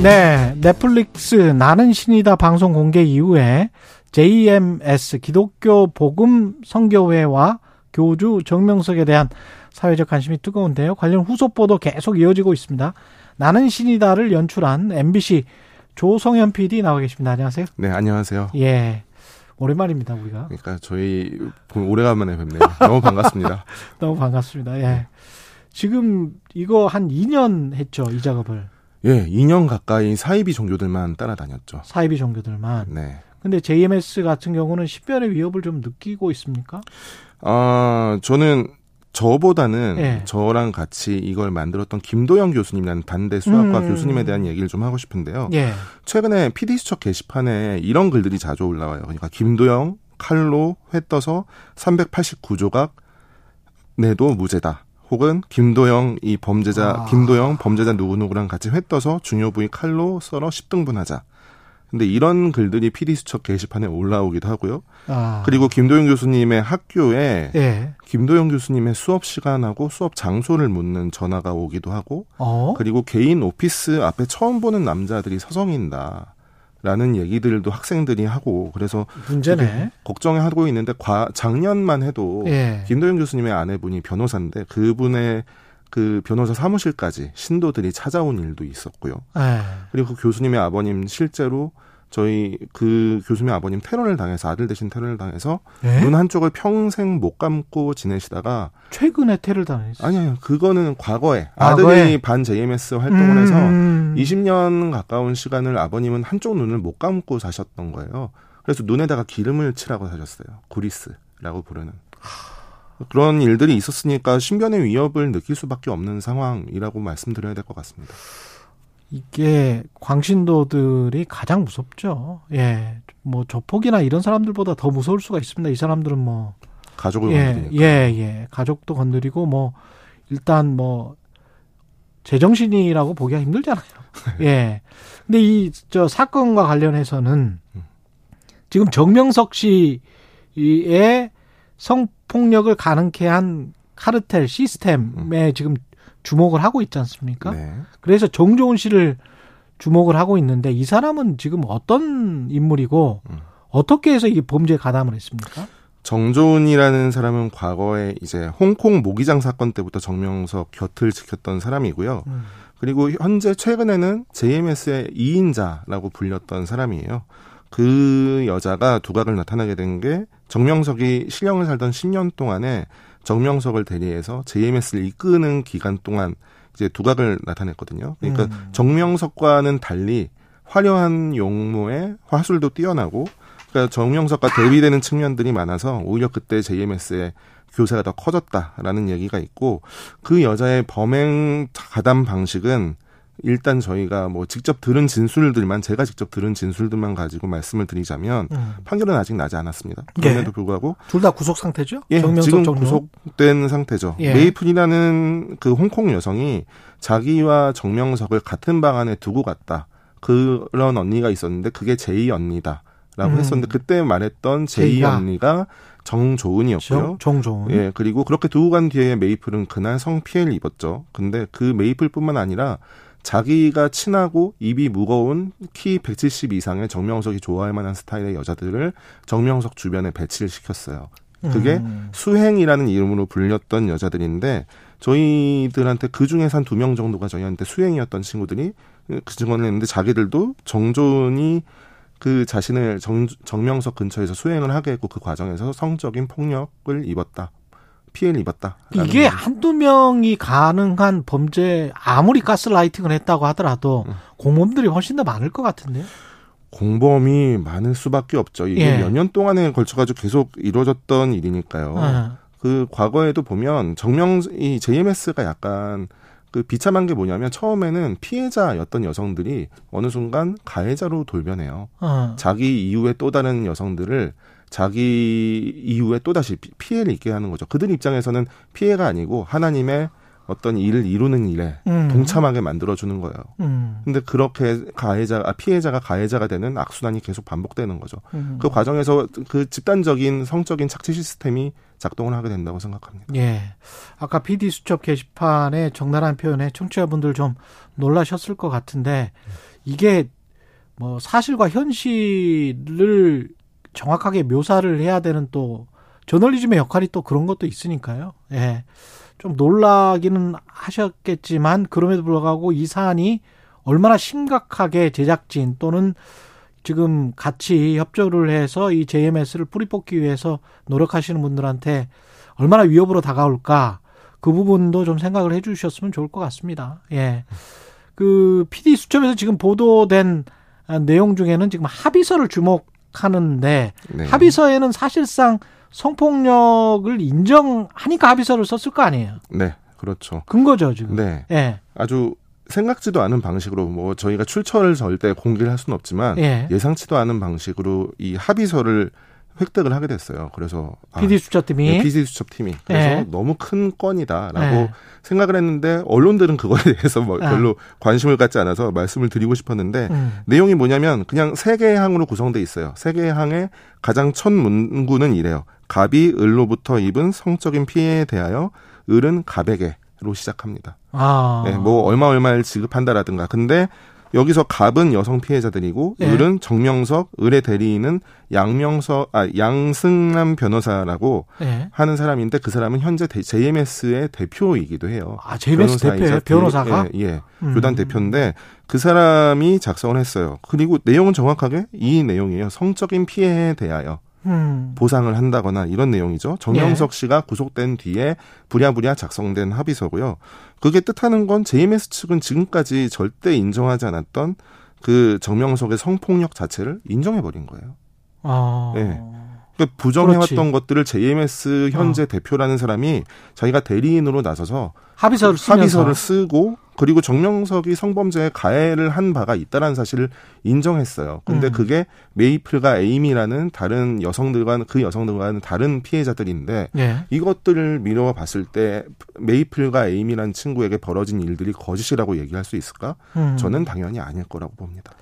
네, 넷플릭스 나는 신이다 방송 공개 이후에 JMS 기독교 복음 선교회와 교주 정명석에 대한 사회적 관심이 뜨거운데요. 관련 후속 보도 계속 이어지고 있습니다. 나는 신이다를 연출한 MBC 조성현 PD 나와 계십니다. 안녕하세요. 네, 안녕하세요. 예. 오랜만입니다, 우리가. 그러니까 저희 오래간만에 뵙네요. 너무 반갑습니다. [laughs] 너무 반갑습니다. 예. 지금 이거 한 2년 했죠, 이 작업을. 예, 2년 가까이 사이비 종교들만 따라다녔죠. 사이비 종교들만. 네. 근데 JMS 같은 경우는 신변의 위협을 좀 느끼고 있습니까? 아, 저는 저보다는 예. 저랑 같이 이걸 만들었던 김도영 교수님이라는 반대 수학과 음. 교수님에 대한 얘기를 좀 하고 싶은데요. 예. 최근에 PD수첩 게시판에 이런 글들이 자주 올라와요. 그러니까 김도영 칼로 회 떠서 389조각 내도 무죄다. 혹은 김도영 이 범죄자 아. 김도영 범죄자 누구누구랑 같이 회 떠서 중요 부위 칼로 썰어 10등분하자. 근데 이런 글들이 PD수첩 게시판에 올라오기도 하고요. 아. 그리고 김도영 교수님의 학교에 예. 김도영 교수님의 수업 시간하고 수업 장소를 묻는 전화가 오기도 하고 어? 그리고 개인 오피스 앞에 처음 보는 남자들이 서성인다. 라는 얘기들도 학생들이 하고 그래서 문제네. 되게 걱정하고 있는데 과 작년만 해도 예. 김도영 교수님의 아내분이 변호사인데 그분의 그 변호사 사무실까지 신도들이 찾아온 일도 있었고요. 예. 그리고 그 교수님의 아버님 실제로 저희 그 교수님의 아버님 테러를 당해서 아들 대신 테러를 당해서 예? 눈 한쪽을 평생 못 감고 지내시다가 최근에 테를 당했어요. 아니요 그거는 과거에 과거에? 아들이 반 JMS 활동을 음. 해서 20년 가까운 시간을 아버님은 한쪽 눈을 못 감고 사셨던 거예요. 그래서 눈에다가 기름을 칠하고 사셨어요. 구리스라고 부르는. 그런 일들이 있었으니까 신변의 위협을 느낄 수밖에 없는 상황이라고 말씀드려야 될 것 같습니다. 이게 광신도들이 가장 무섭죠. 예. 뭐 조폭이나 이런 사람들보다 더 무서울 수가 있습니다. 이 사람들은 뭐 가족을 예, 건드리니까. 예, 예. 가족도 건드리고 뭐 일단 뭐 제정신이라고 보기가 힘들잖아요. [laughs] 예. 근데 이 저 사건과 관련해서는 지금 정명석 씨의 성폭력을 가능케 한 카르텔 시스템에 지금 주목을 하고 있지 않습니까? 네. 그래서 정조은 씨를 주목을 하고 있는데 이 사람은 지금 어떤 인물이고 어떻게 해서 이 범죄에 가담을 했습니까? 정조은이라는 사람은 과거에 이제 홍콩 모기장 사건 때부터 정명석 곁을 지켰던 사람이고요. 음. 그리고 현재 최근에는 JMS의 2인자라고 불렸던 사람이에요. 그 여자가 두각을 나타나게 된 게 정명석이 실형을 살던 10년 동안에 정명석을 대리해서 JMS를 이끄는 기간 동안 이제 두각을 나타냈거든요. 그러니까 음. 정명석과는 달리 화려한 용모에 화술도 뛰어나고 그러니까 정명석과 대비되는 측면들이 많아서 오히려 그때 JMS의 교세가 더 커졌다라는 얘기가 있고 그 여자의 범행 가담 방식은 일단 저희가 뭐 직접 들은 진술들만 제가 직접 들은 진술들만 가지고 말씀을 드리자면 음. 판결은 아직 나지 않았습니다. 그럼에도 예. 불구하고 둘 다 구속 상태죠? 예, 지금 정로. 구속된 상태죠. 예. 메이플이라는 그 홍콩 여성이 자기와 정명석을 같은 방 안에 두고 갔다. 그런 언니가 있었는데 그게 제이 언니다 라고 음. 했었는데 그때 말했던 제이. 언니가 정조은이었고요. 정, 정조은. 예, 그리고 그렇게 두고 간 뒤에 메이플은 그날 성피해를 입었죠. 근데 그 메이플뿐만 아니라 자기가 친하고 입이 무거운 키 170 이상의 정명석이 좋아할 만한 스타일의 여자들을 정명석 주변에 배치를 시켰어요. 그게 음. 수행이라는 이름으로 불렸던 여자들인데 저희들한테 그 중에서 한두 명 정도가 저희한테 수행이었던 친구들이 그 증언을 했는데 자기들도 정존이 그 자신을 정, 정명석 근처에서 수행을 하게 했고 그 과정에서 성적인 폭력을 입었다. 피해를 입었다. 이게 한두 명이 가능한 범죄 아무리 가스라이팅을 했다고 하더라도 음. 공범들이 훨씬 더 많을 것 같은데요. 공범이 많을 수밖에 없죠. 이게 예. 몇년 동안에 걸쳐가지고 계속 이루어졌던 일이니까요. 예. 그 과거에도 보면 정명 이 JMS가 약간 그 비참한 게 뭐냐면 처음에는 피해자였던 여성들이 어느 순간 가해자로 돌변해요. 어. 자기 이후에 또 다른 여성들을 자기 이후에 또 다시 피해를 입게 하는 거죠. 그들 입장에서는 피해가 아니고 하나님의 어떤 일을 이루는 일에 음. 동참하게 만들어주는 거예요. 음. 근데 그렇게 가해자, 아, 피해자가 가해자가 되는 악순환이 계속 반복되는 거죠. 음. 그 과정에서 그 집단적인 성적인 착취 시스템이 작동을 하게 된다고 생각합니다. 예. 아까 PD 수첩 게시판에 적나라한 표현에 청취자분들 좀 놀라셨을 것 같은데 이게 뭐 사실과 현실을 정확하게 묘사를 해야 되는 또 저널리즘의 역할이 또 그런 것도 있으니까요. 예. 좀 놀라기는 하셨겠지만 그럼에도 불구하고 이 사안이 얼마나 심각하게 제작진 또는 지금 같이 협조를 해서 이 JMS를 뿌리 뽑기 위해서 노력하시는 분들한테 얼마나 위협으로 다가올까 그 부분도 좀 생각을 해 주셨으면 좋을 것 같습니다. 예. 그 PD 수첩에서 지금 보도된 아, 내용 중에는 지금 합의서를 주목 하는데 네. 합의서에는 사실상 성폭력을 인정하니까 합의서를 썼을 거 아니에요. 네, 그렇죠. 근거죠, 지금. 네. 예. 아주 생각지도 않은 방식으로 뭐 저희가 출처를 절대 공개를 할 수는 없지만 예. 예상치도 않은 방식으로 이 합의서를 획득을 하게 됐어요. 그래서 아, PD 수첩팀이 네, PD 수첩팀이 그래서 예. 너무 큰 건이다라고 예. 생각을 했는데 언론들은 그거에 대해서 뭐 아. 별로 관심을 갖지 않아서 말씀을 드리고 싶었는데 음. 내용이 뭐냐면 그냥 세 개의 항으로 구성돼 있어요. 세 개의 항의 가장 첫 문구는 이래요. 갑이 을로부터 입은 성적인 피해에 대하여 을은 갑에게로 시작합니다. 아. 네, 뭐 얼마 얼마를 지급한다라든가. 근데 여기서 갑은 여성 피해자들이고 예. 을은 정명석, 을의 대리인은 양명석, 아 양승남 변호사라고 예. 하는 사람인데 그 사람은 현재 대- JMS의 대표이기도 해요. 아, JMS 변호사이자 대표예요? 대- 변호사가? 예, 예. 음. 교단 대표인데 그 사람이 작성을 했어요. 그리고 내용은 정확하게 이 내용이에요. 성적인 피해에 대하여 음. 보상을 한다거나 이런 내용이죠. 정명석 예. 씨가 구속된 뒤에 부랴부랴 작성된 합의서고요. 그게 뜻하는 건 JMS 측은 지금까지 절대 인정하지 않았던 그 정명석의 성폭력 자체를 인정해버린 거예요. 아. 네. 그러니까 부정해왔던 그렇지. 것들을 JMS 현재 대표라는 사람이 자기가 대리인으로 나서서 합의서를 합의서를 쓰고 그리고 정명석이 성범죄에 가해를 한 바가 있다는 사실을 인정했어요. 근데 음. 그게 메이플과 에이미라는 다른 여성들과는 그 여성들과는 다른 피해자들인데 예. 이것들을 미뤄 봤을 때 메이플과 에이미라는 친구에게 벌어진 일들이 거짓이라고 얘기할 수 있을까? 음. 저는 당연히 아닐 거라고 봅니다.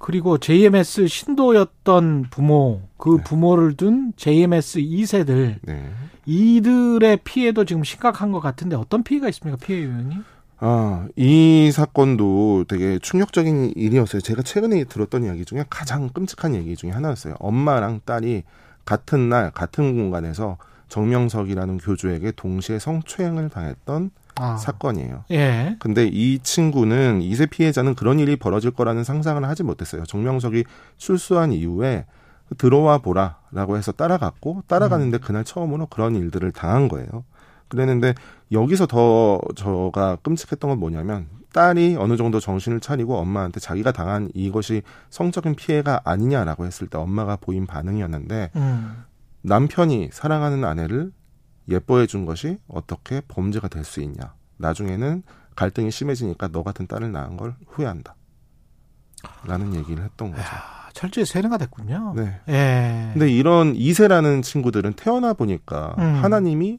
그리고 JMS 신도였던 부모, 그 네. 부모를 둔 JMS 2세들, 네. 이들의 피해도 지금 심각한 것 같은데 어떤 피해가 있습니까? 피해 요인이? 아, 이 사건도 되게 충격적인 일이었어요. 제가 최근에 들었던 이야기 중에 가장 끔찍한 얘기 중에 하나였어요. 엄마랑 딸이 같은 날, 같은 공간에서 정명석이라는 교주에게 동시에 성추행을 당했던 아. 사건이에요. 예. 근데 이 친구는 이세 피해자는 그런 일이 벌어질 거라는 상상을 하지 못했어요. 정명석이 출소한 이후에 들어와 보라라고 해서 따라갔고 따라가는데 음. 그날 처음으로 그런 일들을 당한 거예요. 그랬는데 여기서 더 저가 끔찍했던 건 뭐냐면 딸이 어느 정도 정신을 차리고 엄마한테 자기가 당한 이것이 성적인 피해가 아니냐라고 했을 때 엄마가 보인 반응이었는데 음. 남편이 사랑하는 아내를 예뻐해 준 것이 어떻게 범죄가 될 수 있냐. 나중에는 갈등이 심해지니까 너 같은 딸을 낳은 걸 후회한다. 라는 얘기를 했던 거죠. 아, 철저히 세뇌가 됐군요. 네. 예. 근데 이런 이세라는 친구들은 태어나 보니까 음. 하나님이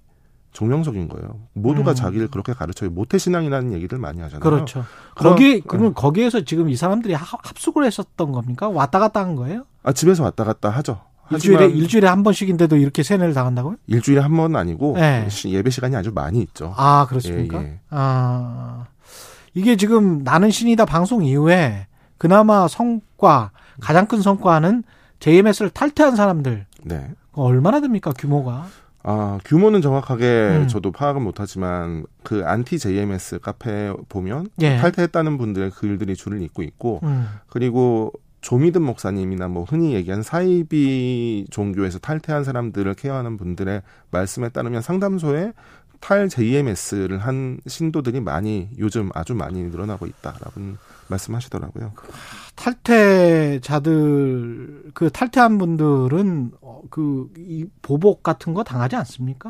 정명석인 거예요. 모두가 음. 자기를 그렇게 가르쳐요. 모태 신앙이라는 얘기를 많이 하잖아요. 그렇죠. 그런- 거기 그러면 거기에서 지금 이 사람들이 하- 합숙을 했었던 겁니까? 왔다 갔다 한 거예요? 아, 집에서 왔다 갔다 하죠. 일주일에 일주일에 한 번씩인데도 이렇게 세뇌를 당한다고요? 일주일에 한 번은 아니고 네. 시- 예배 시간이 아주 많이 있죠. 아 그렇습니까? 예, 예. 아 이게 지금 나는 신이다 방송 이후에 그나마 성과 가장 큰 성과는 JMS를 탈퇴한 사람들 네. 얼마나 됩니까 규모가? 아, 규모는 정확하게 음. 저도 파악은 못하지만 그 안티 JMS 카페 보면 예. 탈퇴했다는 분들의 글들이 줄을 잇고 있고 음. 그리고 조믿음 목사님이나 뭐 흔히 얘기하는 사이비 종교에서 탈퇴한 사람들을 케어하는 분들의 말씀에 따르면 상담소에 탈 JMS를 한 신도들이 많이 요즘 아주 많이 늘어나고 있다라고 말씀하시더라고요. 탈퇴자들 그 탈퇴한 분들은 어, 그이 보복 같은 거 당하지 않습니까?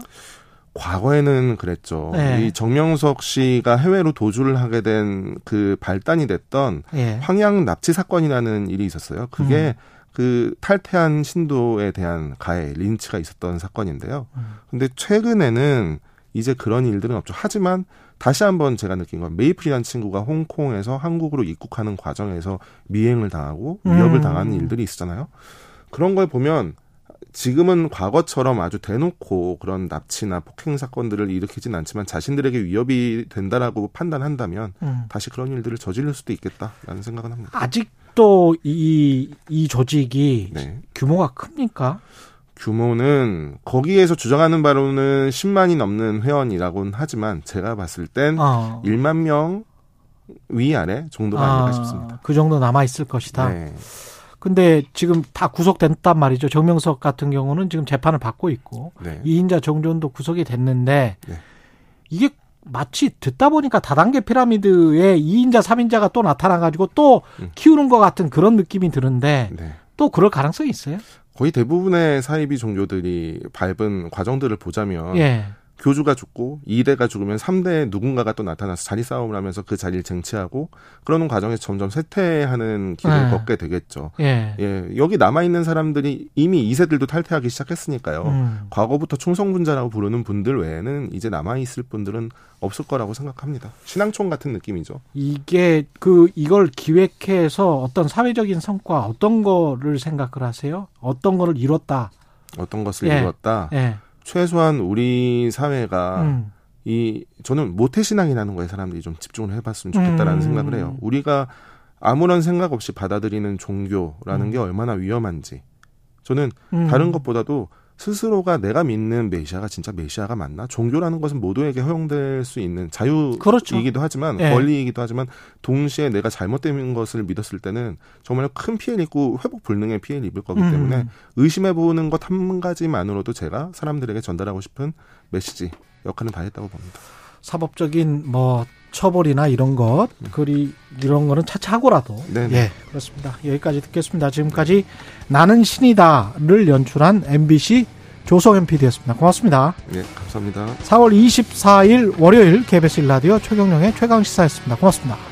과거에는 그랬죠. 네. 이 정명석 씨가 해외로 도주를 하게 된 그 발단이 됐던 예. 황양 납치 사건이라는 일이 있었어요. 그게 음. 그 탈퇴한 신도에 대한 가해, 린치가 있었던 사건인데요. 음. 근데 최근에는 이제 그런 일들은 없죠. 하지만 다시 한번 제가 느낀 건 메이플이라는 친구가 홍콩에서 한국으로 입국하는 과정에서 미행을 당하고 위협을 음. 당하는 일들이 있었잖아요. 그런 걸 보면 지금은 과거처럼 아주 대놓고 그런 납치나 폭행 사건들을 일으키진 않지만 자신들에게 위협이 된다라고 판단한다면 음. 다시 그런 일들을 저지를 수도 있겠다라는 생각은 합니다. 아직도 이, 이 조직이 네. 규모가 큽니까? 규모는 거기에서 주장하는 바로는 10만이 넘는 회원이라고는 하지만 제가 봤을 땐 어. 1만 명 위아래 정도가 아닐까 아, 싶습니다. 그 정도 남아 있을 것이다. 네. 근데 지금 다 구속됐단 말이죠. 정명석 같은 경우는 지금 재판을 받고 있고 네. 이인자 정조원도 구속이 됐는데 네. 이게 마치 듣다 보니까 다단계 피라미드에 2인자, 3인자가 또 나타나 가지고 또 음. 키우는 것 같은 그런 느낌이 드는데 네. 또 그럴 가능성이 있어요? 거의 대부분의 사이비 종교들이 밟은 과정들을 보자면 예. 교주가 죽고 2대가 죽으면 3대 누군가가 또 나타나서 자리 싸움을 하면서 그 자리를 쟁취하고 그러는 과정에서 점점 쇠퇴하는 길을 네. 걷게 되겠죠. 예. 예, 여기 남아 있는 사람들이 이미 2세들도 탈퇴하기 시작했으니까요. 음. 과거부터 충성분자라고 부르는 분들 외에는 이제 남아 있을 분들은 없을 거라고 생각합니다. 신앙총 같은 느낌이죠. 이게 그 이걸 기획해서 어떤 사회적인 성과 어떤 거를 생각을 하세요? 어떤 거를 이뤘다. 어떤 것을 예. 이루었다. 예. 최소한 우리 사회가 음. 이 저는 모태 신앙이라는 거에 사람들이 좀 집중을 해봤으면 좋겠다라는 음. 생각을 해요. 우리가 아무런 생각 없이 받아들이는 종교라는 음. 게 얼마나 위험한지 저는 음. 다른 것보다도 스스로가 내가 믿는 메시아가 진짜 메시아가 맞나? 종교라는 것은 모두에게 허용될 수 있는 자유이기도 그렇죠. 하지만 예. 권리이기도 하지만 동시에 내가 잘못된 것을 믿었을 때는 정말 큰 피해를 입고 회복 불능의 피해를 입을 거기 음. 때문에 의심해 보는 것 한 가지만으로도 제가 사람들에게 전달하고 싶은 메시지 역할은 다 했다고 봅니다. 사법적인 뭐 처벌이나 이런 것, 그리 이런 거는 차차하고라도 네네. 예 그렇습니다. 여기까지 듣겠습니다. 지금까지 나는 신이다를 연출한 MBC 조성현 PD였습니다. 고맙습니다. 네, 감사합니다. 4월 24일 월요일 KBS 일라디오 최경령의 최강 시사였습니다. 고맙습니다.